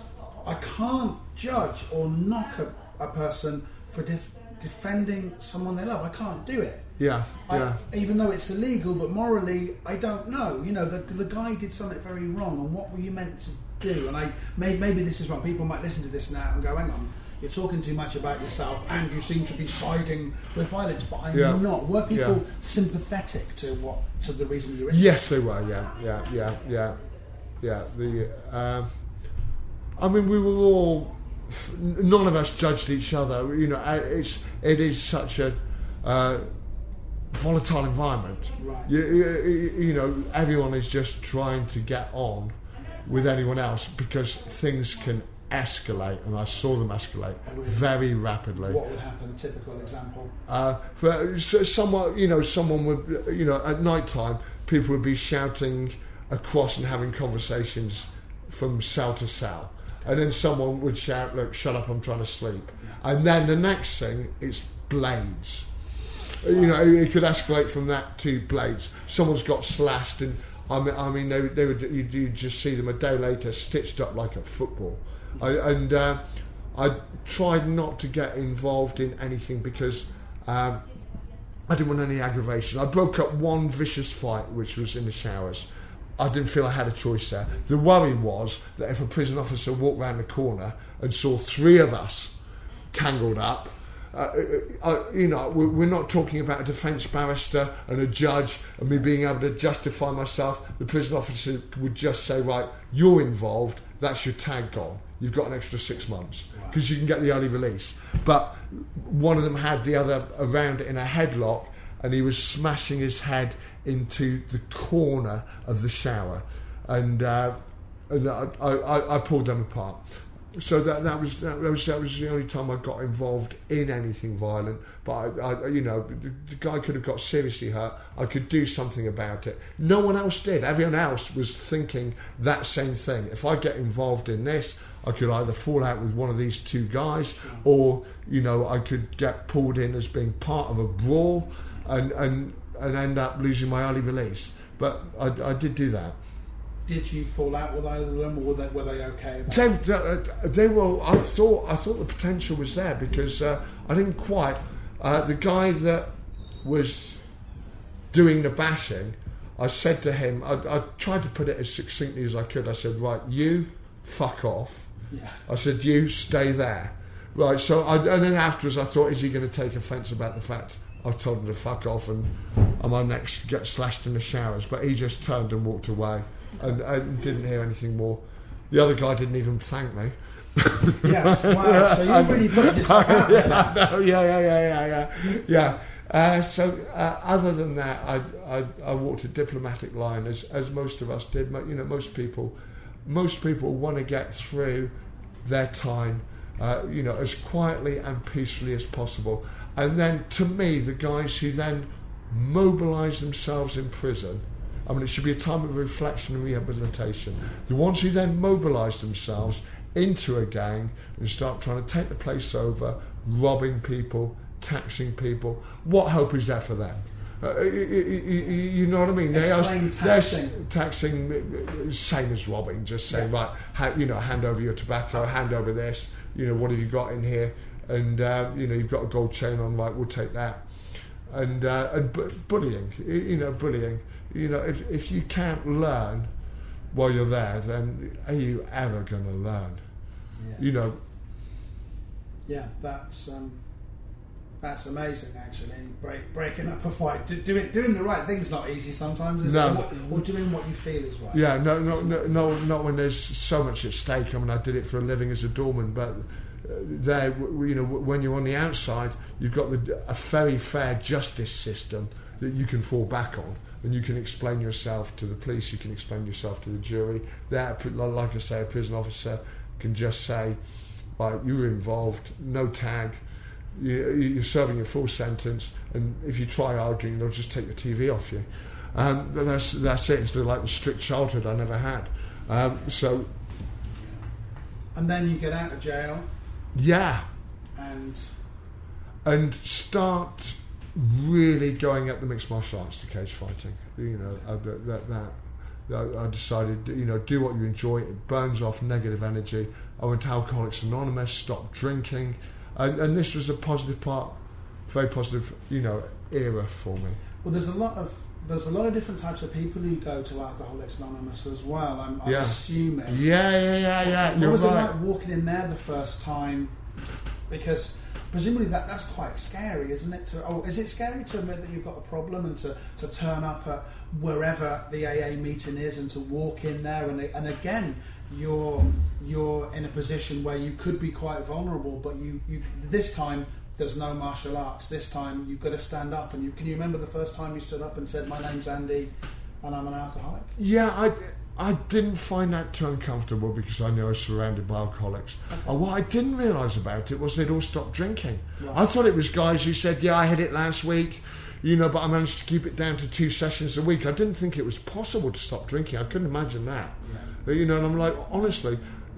I can't judge or knock a, a person for def, defending someone they love. I can't do it. Yeah, I, yeah. Even though it's illegal, but morally, I don't know. You know, the, the guy did something very wrong, and what were you meant to do? And I maybe, maybe this is wrong. People might listen to this now and go, "Hang on, you're talking too much about yourself and you seem to be siding with violence, but I'm yeah. not. Were people yeah. sympathetic to what to the reason you're in? Yes, they were. Yeah, yeah, yeah, yeah, yeah. The um, I mean, we were all. None of us judged each other. You know, it's it is such a. Uh, volatile environment. Right. You, you, you, know, everyone is just trying to get on with anyone else because things can escalate, and I saw them escalate very rapidly. What would happen? Typical example. Uh, for someone, you know, someone would, you know, at night time, people would be shouting across and having conversations from cell to cell, and then someone would shout, "Look, shut up! I'm trying to sleep." And then the next thing is blades. Wow. You know, it could escalate from that to blades. Someone's got slashed and. I mean, I mean, they, they would you, you just see them a day later stitched up like a football. I, and uh, I tried not to get involved in anything because um, I didn't want any aggravation. I broke up one vicious fight, which was in the showers. I didn't feel I had a choice there. The worry was that if a prison officer walked round the corner and saw three of us tangled up, uh, uh, uh you know, we're not talking about a defence barrister and a judge and me being able to justify myself. The prison officer would just say, right, you're involved, that's your tag gone. You've got an extra six months because you can get the early release. But one of them had the other around in a headlock, and he was smashing his head into the corner of the shower, and uh, and I, I, I pulled them apart. So that that was, that was that was the only time I got involved in anything violent. But I, I you know, the, the guy could have got seriously hurt. I could do something about it. No one else did. Everyone else was thinking that same thing. If I get involved in this, I could either fall out with one of these two guys, or you know, I could get pulled in as being part of a brawl, and and and end up losing my early release. But I, I did do that. Did you fall out with either of them, or were they, were they okay? They, they, they were. I thought I thought the potential was there because uh, I didn't quite. Uh, the guy that was doing the bashing, I said to him, I, I tried to put it as succinctly as I could. I said, "Right, you fuck off." Yeah. I said, "You stay there." Right. So, I, and then afterwards, I thought, "Is he going to take offence about the fact I've told him to fuck off and I might next get slashed in the showers?" But he just turned and walked away, and, and didn't hear anything more. The other guy didn't even thank me. yeah, wow. So you really put yourself out there. yeah, no, yeah, yeah, yeah, yeah, yeah, yeah. Uh, so, uh, other than that, I, I, I walked a diplomatic line, as, as most of us did. You know, most people, most people want to get through their time, uh, you know, as quietly and peacefully as possible. And then, to me, the guys who then mobilise themselves in prison. I mean, it should be a time of reflection and rehabilitation. The ones who then mobilise themselves into a gang and start trying to take the place over, robbing people, taxing people. What hope is there for them? Uh, you, you- you- know what I mean? Explain they're taxing. taxing, uh, same as robbing. Just saying, right, ha, you know, hand over your tobacco, hand over this. You know, what have you got in here? And uh, you know, you've got a gold chain on. Right, we'll take that. And uh, and bu- bullying, you know, bullying. You know, if if you can't learn while you're there, then are you ever going to learn? Yeah. You know, Yeah, that's um, that's amazing. Actually, break, breaking up a fight, do, doing doing the right thing's not easy sometimes, is No. it? Or, what- or doing what you feel is right. Yeah, no, no, no, no, not when there's so much at stake. I mean, I did it for a living as a doorman, but uh, there, you know, when you're on the outside, you've got the, a very fair justice system that you can fall back on, and you can explain yourself to the police, you can explain yourself to the jury. That, like I say, a prison officer can just say, "Right, you were involved, no tag." You, you're serving your full sentence, and if you try arguing, they'll just take the TV off you. Um, that's that's it. It's like the strict childhood I never had. Um, so And then you get out of jail yeah, and and start really going at the mixed martial arts, the cage fighting. You know uh, that, that that that I decided you know do what you enjoy. It burns off negative energy. I went to Alcoholics Anonymous, stopped drinking, and, and this was a positive part, very positive you know era for me. well, there's a lot of there's a lot of different types of people who go to Alcoholics Anonymous as well. I'm, I'm Yeah. assuming. Yeah, yeah, yeah, yeah. What was right. it like walking in there the first time? Because presumably that, that's quite scary, isn't it? To, oh, is it scary to admit that you've got a problem and to, to turn up at wherever the AA meeting is and to walk in there and and again you're you're in a position where you could be quite vulnerable, but you, you this time there's no martial arts. This time you've got to stand up and you can you remember the first time you stood up and said, "My name's Andy, and I'm an alcoholic." Yeah, I, I didn't find that too uncomfortable because I knew I was surrounded by alcoholics. And what I didn't realise about it was they'd all stopped drinking. Right. I thought it was guys who said, "Yeah, I had it last week." You know, but I managed to keep it down to two sessions a week. I didn't think it was possible to stop drinking. I couldn't imagine that. Yeah. You know, and I'm like, honestly,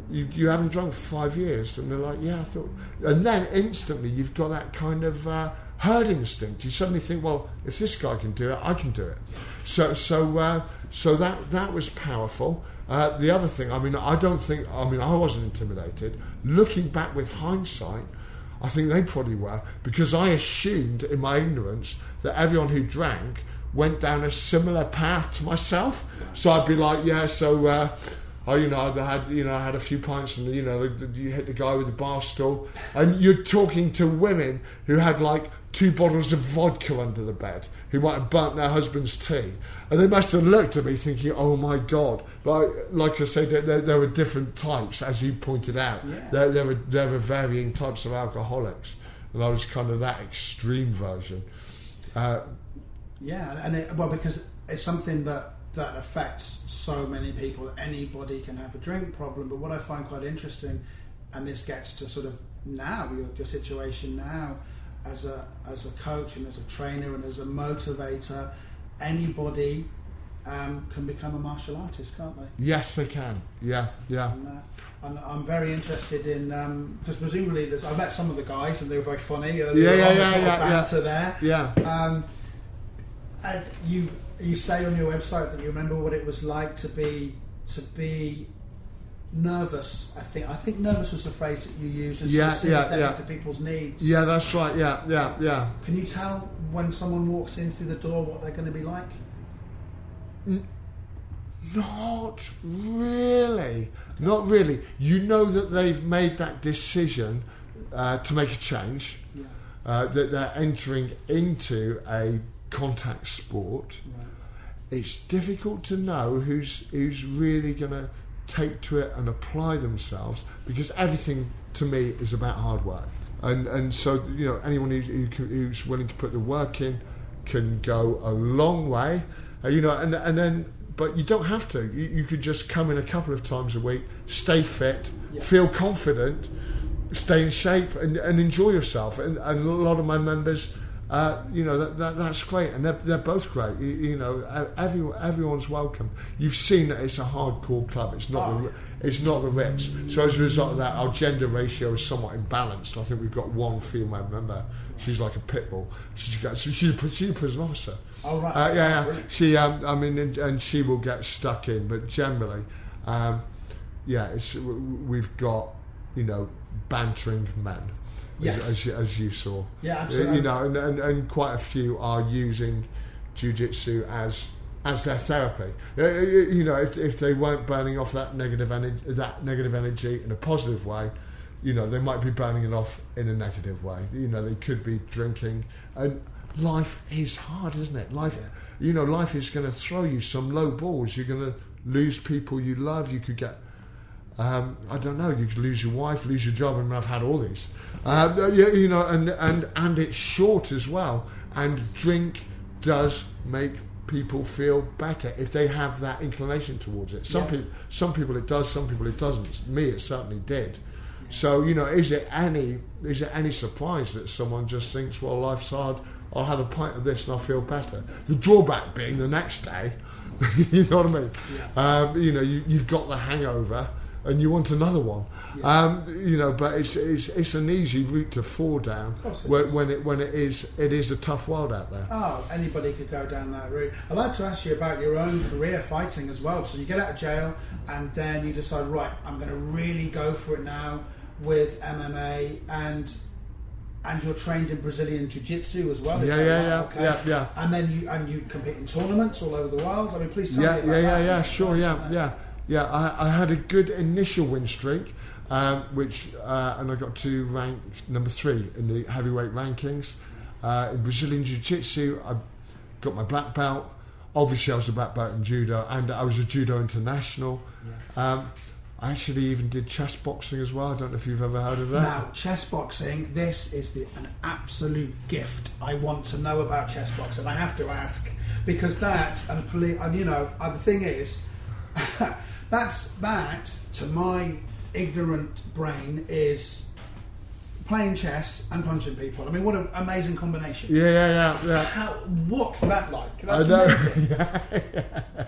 you, you haven't drunk for five years. And they're like, yeah, I thought. And then instantly you've got that kind of uh, herd instinct. You suddenly think, well, if this guy can do it, I can do it. So, so, uh, so that, that was powerful. Uh, the other thing, I mean, I don't think, I mean, I wasn't intimidated. Looking back with hindsight, I think they probably were because I assumed in my ignorance that everyone who drank went down a similar path to myself. So I'd be like, yeah, so. Uh, Oh, you know, I had you know, I had a few pints, and you know, you hit the guy with the bar stool, and you're talking to women who had like two bottles of vodka under the bed who might have burnt their husband's tea. And they must have looked at me thinking, oh my God. But like I said, there, there were different types, as you pointed out. Yeah. There, there, were, there were varying types of alcoholics. And I was kind of that extreme version. Uh, Yeah, and it, well, because it's something that that affects so many people. Anybody can have a drink problem, but what I find quite interesting, and this gets to sort of now your, your situation now as a as a coach and as a trainer and as a motivator, anybody um, can become a martial artist, can't they? yes, they can. Yeah, yeah. And, uh, and I'm very interested in because presumably there's I met some of the guys and they were very funny. earlier Yeah, yeah, on, yeah, there's a lot of yeah, yeah. there. Yeah. Um, and you you say on your website that you remember what it was like to be to be nervous. I think I think nervous was the phrase that you used, and Yeah, sort of yeah, yeah. to people's needs. Yeah, that's right. Yeah, yeah, yeah. Can you tell when someone walks in through the door what they're going to be like? Not really. Not really. You know that they've made that decision uh, to make a change, Yeah. uh, that they're entering into a contact sport. Right. It's difficult to know who's who's really going to take to it and apply themselves because everything to me is about hard work. And and so you know anyone who, who, can- who's willing to put the work in can go a long way. Uh, you know, and and then but you don't have to. You, you could just come in a couple of times a week, stay fit, Yeah. feel confident, stay in shape, and, and enjoy yourself. And, and a lot of my members. Uh, you know that, that that's great, and they're, they're both great. You, you know, everyone everyone's welcome. You've seen that it's a hardcore club. It's not Oh, the, it's not the rich. So as a result of that, our gender ratio is somewhat imbalanced. I think we've got one female member. She's like a pit bull. She's got she's a, she's a prison officer. Oh right. Uh, yeah, yeah. She, um, I mean, and, and she will get stuck in, but generally, um, yeah, it's, w- w- we've got, you know, bantering men, Yes. as, as, you, as you saw. Yeah, Uh, absolutely. You know, and, and, and quite a few are using jujitsu as as their therapy. Uh, You you know, if, if they weren't burning off that negative energy, that negative energy in a positive way, you know, they might be burning it off in a negative way. You know, they could be drinking, and life is hard, isn't it? Life, Yeah. you know, life is going to throw you some low balls. You're going to lose people you love. You could get um, I don't know. You could lose your wife, lose your job. I mean, I've had all these. Um, yeah, you know, and and and it's short as well. And drink does make people feel better if they have that inclination towards it. Some Yeah. people, some people it does. Some people it doesn't. Me, it certainly did. So you know, is it any is it any surprise that someone just thinks, well, life's hard. I'll have a pint of this and I'll feel better. The drawback being the next day, you know what I mean? Um, you know, you, you've got the hangover and you want another one. Yeah. Um, you know, but it's, it's it's an easy route to fall down it when, when it when it is it is a tough world out there. Oh, anybody could go down that route. I'd like to ask you about your own career fighting as well. So you get out of jail and then you decide, right, I'm going to really go for it now with MMA and and you're trained in Brazilian Jiu-Jitsu as well. Yeah, yeah, right? yeah, Okay. yeah, yeah. And then you and you compete in tournaments all over the world. I mean, please tell yeah, me about yeah, yeah, that. yeah, sure, yeah, yeah, yeah. I, I had a good initial win streak, um, which uh, and I got to rank number three in the heavyweight rankings. Uh, in Brazilian Jiu-Jitsu, I got my black belt. Obviously, I was a black belt in judo, and I was a judo international. Um, I actually even did chess boxing as well. I don't know if you've ever heard of that. Now, chess boxing, this is the, an absolute gift. I want to know about chess boxing. I have to ask because that and and you know uh, the thing is, that's that to my ignorant brain is playing chess and punching people. I mean, what an amazing combination. Yeah, yeah, yeah, yeah. How what's that like? I That's know. amazing. Yeah, yeah.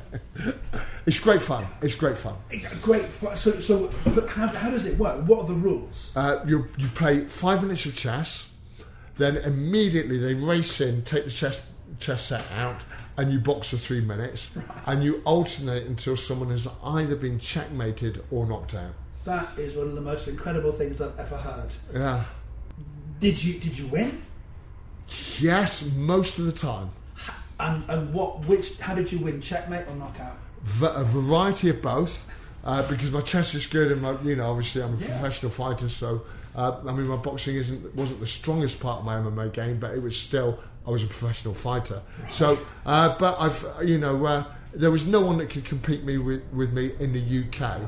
It's great fun. It's great fun. Great. fu- So, so how, how does it work? What are the rules? Uh, you you play five minutes of chess, then immediately they race in, take the chess chess set out, and you box for three minutes, and you alternate until someone has either been checkmated or knocked out. That is one of the most incredible things I've ever heard. Yeah. Did you did you win? Yes, most of the time. And and what which how did you win? Checkmate or knockout? V- a variety of both, uh, because my chess is good, and my, you know, obviously I'm a Yeah. professional fighter, so Uh, I mean, my boxing isn't wasn't the strongest part of my MMA game, but it was still I was a professional fighter. So, uh, but I've you know uh, there was no one that could compete me with, with me in the UK.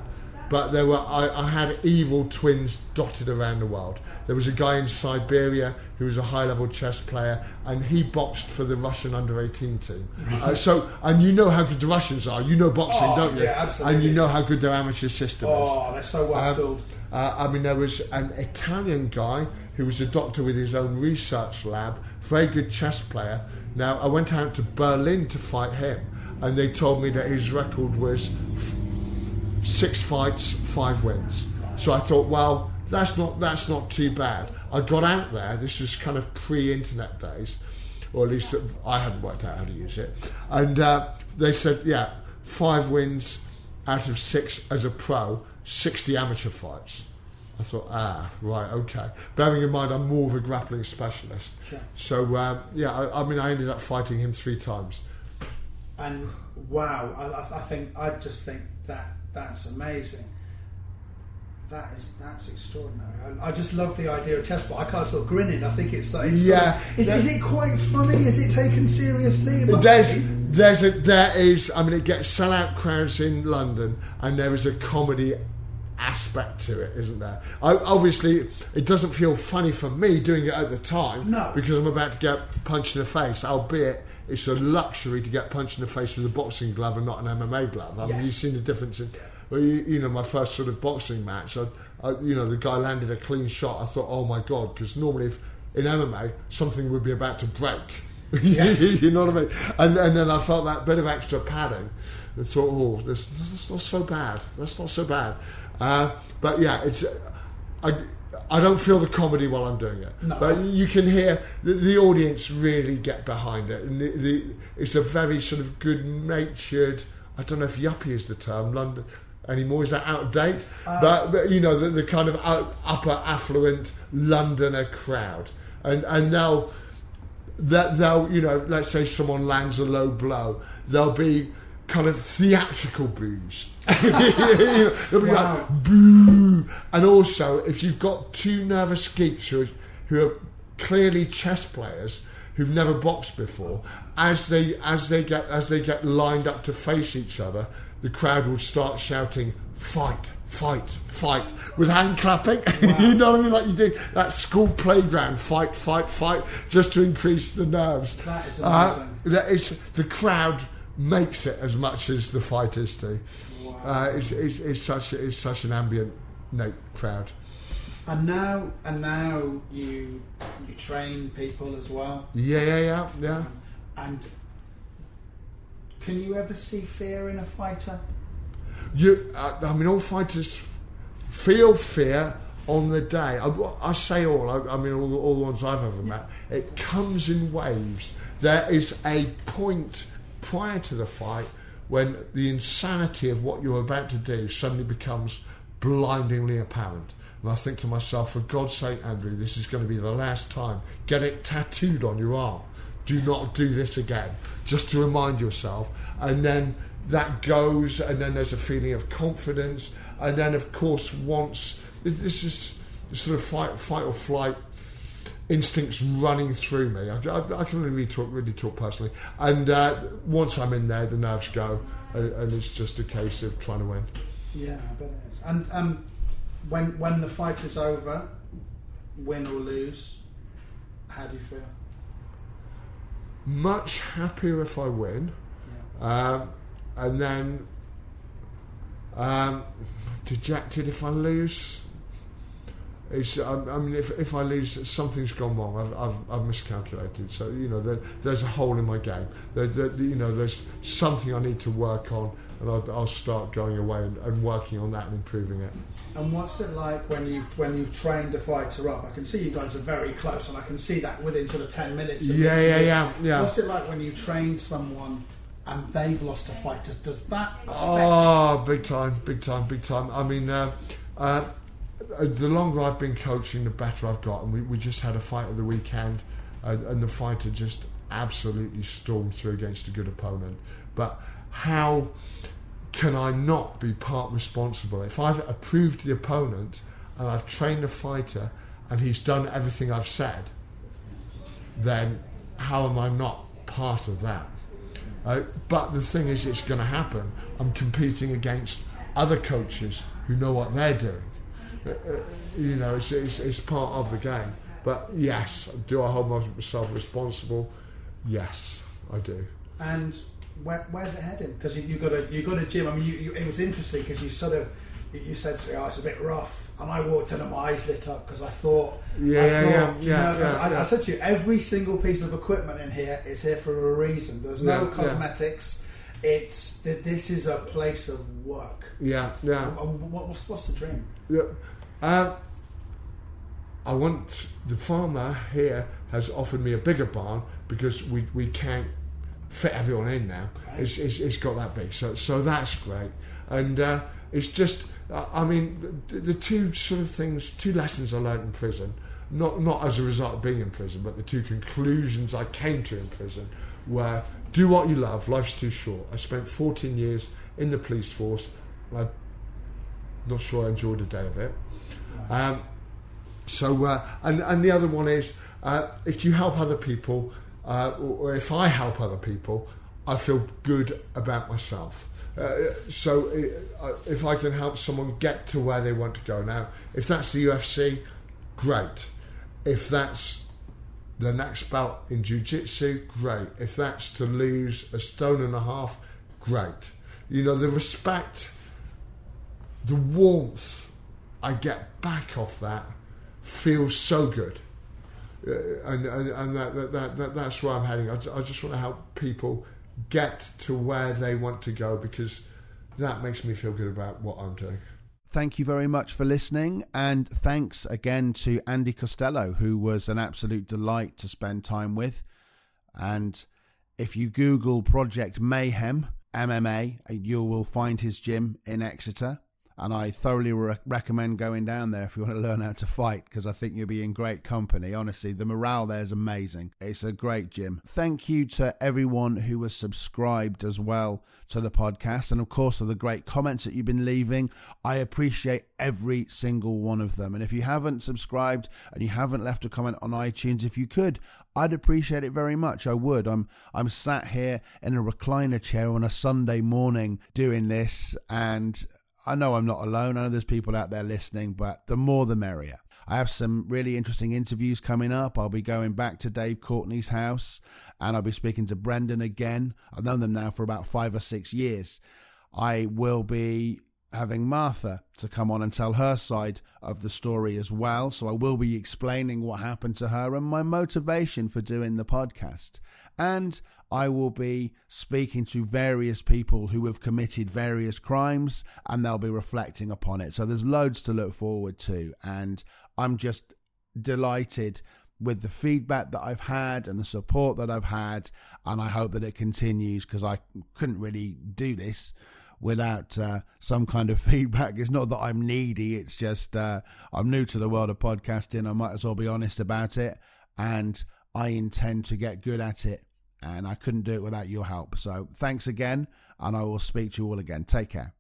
But there were I, I had evil twins dotted around the world. There was a guy in Siberia who was a high level chess player, and he boxed for the Russian under 18 team. Uh, so, and you know how good the Russians are. You know boxing, Oh, don't you? yeah, absolutely. And you know how good their amateur system is. Oh, they're so well Um, uh, I mean, there was an Italian guy who was a doctor with his own research lab, very good chess player. Now, I went out to Berlin to fight him, and they told me that his record was f- six fights, five wins. So I thought, well, that's not that's not too bad. I got out there. This was kind of pre-internet days, or at least I hadn't worked out how to use it. And uh, they said, yeah, five wins out of six as a pro, sixty amateur fights. I thought, ah, right, okay. Bearing in mind, I'm more of a grappling specialist. Sure. So um, yeah, I, I mean, I ended up fighting him three times. And wow, I, I- think I just think that that's amazing. That is that's extraordinary. I, I just love the idea of chess, but I can't stop grinning. I think it's like it's sort Yeah. of- is, is it quite funny? Is it taken seriously? It There's, be. there's a, there is. I mean, it gets sellout crowds in London, and there is a comedy aspect to it, isn't there? I, obviously, it doesn't feel funny for me doing it at the time, No. because I'm about to get punched in the face. Albeit, it's a luxury to get punched in the face with a boxing glove and not an MMA glove. I mean, Yes. you've seen the difference in. Well, you, you know, my first sort of boxing match, I, I, you know, the guy landed a clean shot. I thought, oh my god, because normally if in MMA something would be about to break. Yes. you know what I mean? And, and then I felt that bit of extra padding. I thought, oh, this, that's not so bad. That's not so bad. Uh, but yeah, it's. I, I don't feel the comedy while I'm doing it. No. But you can hear the, the audience really get behind it. And the, the, it's a very sort of good natured, I don't know if yuppie is the term, London anymore. Is that out of date? but, but, you know, the, the kind of upper affluent Londoner crowd. And, and they'll that they'll, you know, let's say someone lands a low blow, there'll be kind of theatrical boos. you know, they'll be Wow. like, boo. And also, if you've got two nervous geeks who are, who are clearly chess players who've never boxed before, as they as they get as they get lined up to face each other, the crowd will start shouting, "Fight!" Fight, fight, with hand clapping. you know what I mean? Like you do that school playground, fight, fight, fight, just to increase the nerves. That is Uh, amazing. that is, the crowd makes it as much as the fighters do. Wow. Uh, it's, it's, it's such it's such an ambient note crowd. and now and now you you train people as well. Yeah, yeah, yeah, yeah. And can you ever see fear in a fighter? You, uh, I mean, all fighters feel fear on the day. I, I say all. I, I mean, all, the- all the ones I've ever met. It comes in waves. There is a point prior to the fight when the insanity of what you're about to do suddenly becomes blindingly apparent. And I think to myself, for God's sake, Andrew, this is going to be the last time. Get it tattooed on your arm. Do not do this again. Just to remind yourself. And then that goes, and then there's a feeling of confidence. And then, of course, once this is sort of fight, fight or flight instincts running through me. I, I, I can only really talk, really talk personally. And uh, once I'm in there, the nerves go, and, and it's just a case of trying to win. Yeah, I bet it is. And um, when when the fight is over, win or lose, how do you feel? Much happier if I win, Yeah. um, and then um, dejected if I lose. It's, I, I mean, if, if I lose, something's gone wrong. I've, I've, I've miscalculated. So you know, there, there's a hole in my game. There, there, you know, there's something I need to work on, and I'll, I'll start going away and, and working on that and improving it. And what's it like when you've when you've trained a fighter up? I can see you guys are very close, and I can see that within sort of ten minutes. Of Yeah, yeah, yeah, yeah. What's it like when you trained someone and they've lost a fight? Does, does that affect? Oh, big time, big time, big time. I mean, uh, uh, the longer I've been coaching, the better I've got. And we, we just had a fight at the weekend, uh, and the fighter just absolutely stormed through against a good opponent. But how can I not be part responsible? If I've approved the opponent, and I've trained the fighter and he's done everything I've said, then how am I not part of that? Uh, but the thing is, it's going to happen. I'm competing against other coaches who know what they're doing. Uh, you know, it's, it's, it's part of the game. But yes, do I hold myself responsible? Yes, I do. And where, where's it heading? Because you, you got a you got a gym. I mean, you, you, it was interesting because you sort of you said to me, "Oh, it's a bit rough," and I walked in and my eyes lit up because I thought, Yeah, I yeah, thought, yeah, you yeah, know, yeah, I, yeah. I said to you, every single piece of equipment in here is here for a reason. There's no Yeah, cosmetics. It's th- this is a place of work. Yeah, yeah. And- and what- what's, what's the dream? Yeah. Um, I want the farmer here has offered me a bigger barn because we, we can't fit everyone in now. It's, it's, it's got that big, so so that's great. And uh, it's just, uh, I mean, the, the two sort of things, two lessons I learned in prison, not not as a result of being in prison, but the two conclusions I came to in prison were: do what you love. Life's too short. I spent 14 years in the police force. I'm not sure I enjoyed a day of it. Um, so, uh, and, and the other one is uh, if you help other people, uh, or if I help other people, I feel good about myself. Uh, so, uh, if I can help someone get to where they want to go now, if that's the UFC, great. If that's the next belt in jiu-jitsu, great. If that's to lose a stone and a half, great. You know, the respect, the warmth I get back off that feels so good. Uh, and and, and that, that, that, that, that's where I'm heading. I, I just want to help people get to where they want to go because that makes me feel good about what I'm doing. Thank you very much for listening, and thanks again to Andy Costello, who was an absolute delight to spend time with. And if you Google Project Mayhem MMA, you will find his gym in Exeter. And I thoroughly re- recommend going down there if you want to learn how to fight, because I think you'll be in great company. Honestly, the morale there is amazing. It's a great gym. Thank you to everyone who has subscribed as well to the podcast, and of course, for the great comments that you've been leaving. I appreciate every single one of them. And if you haven't subscribed and you haven't left a comment on iTunes, if you could, I'd appreciate it very much. I would. I'm I'm sat here in a recliner chair on a Sunday morning doing this, and I know I'm not alone. I know there's people out there listening, but the more the merrier. I have some really interesting interviews coming up. I'll be going back to Dave Courtney's house and I'll be speaking to Brendan again. I've known them now for about five or six years. I will be having Martha to come on and tell her side of the story as well. So I will be explaining what happened to her and my motivation for doing the podcast. And I will be speaking to various people who have committed various crimes and they'll be reflecting upon it. So there's loads to look forward to. And I'm just delighted with the feedback that I've had and the support that I've had. And I hope that it continues because I couldn't really do this without uh, some kind of feedback. It's not that I'm needy, it's just uh, I'm new to the world of podcasting. I might as well be honest about it. And I intend to get good at it. And I couldn't do it without your help. So thanks again. And I will speak to you all again. Take care.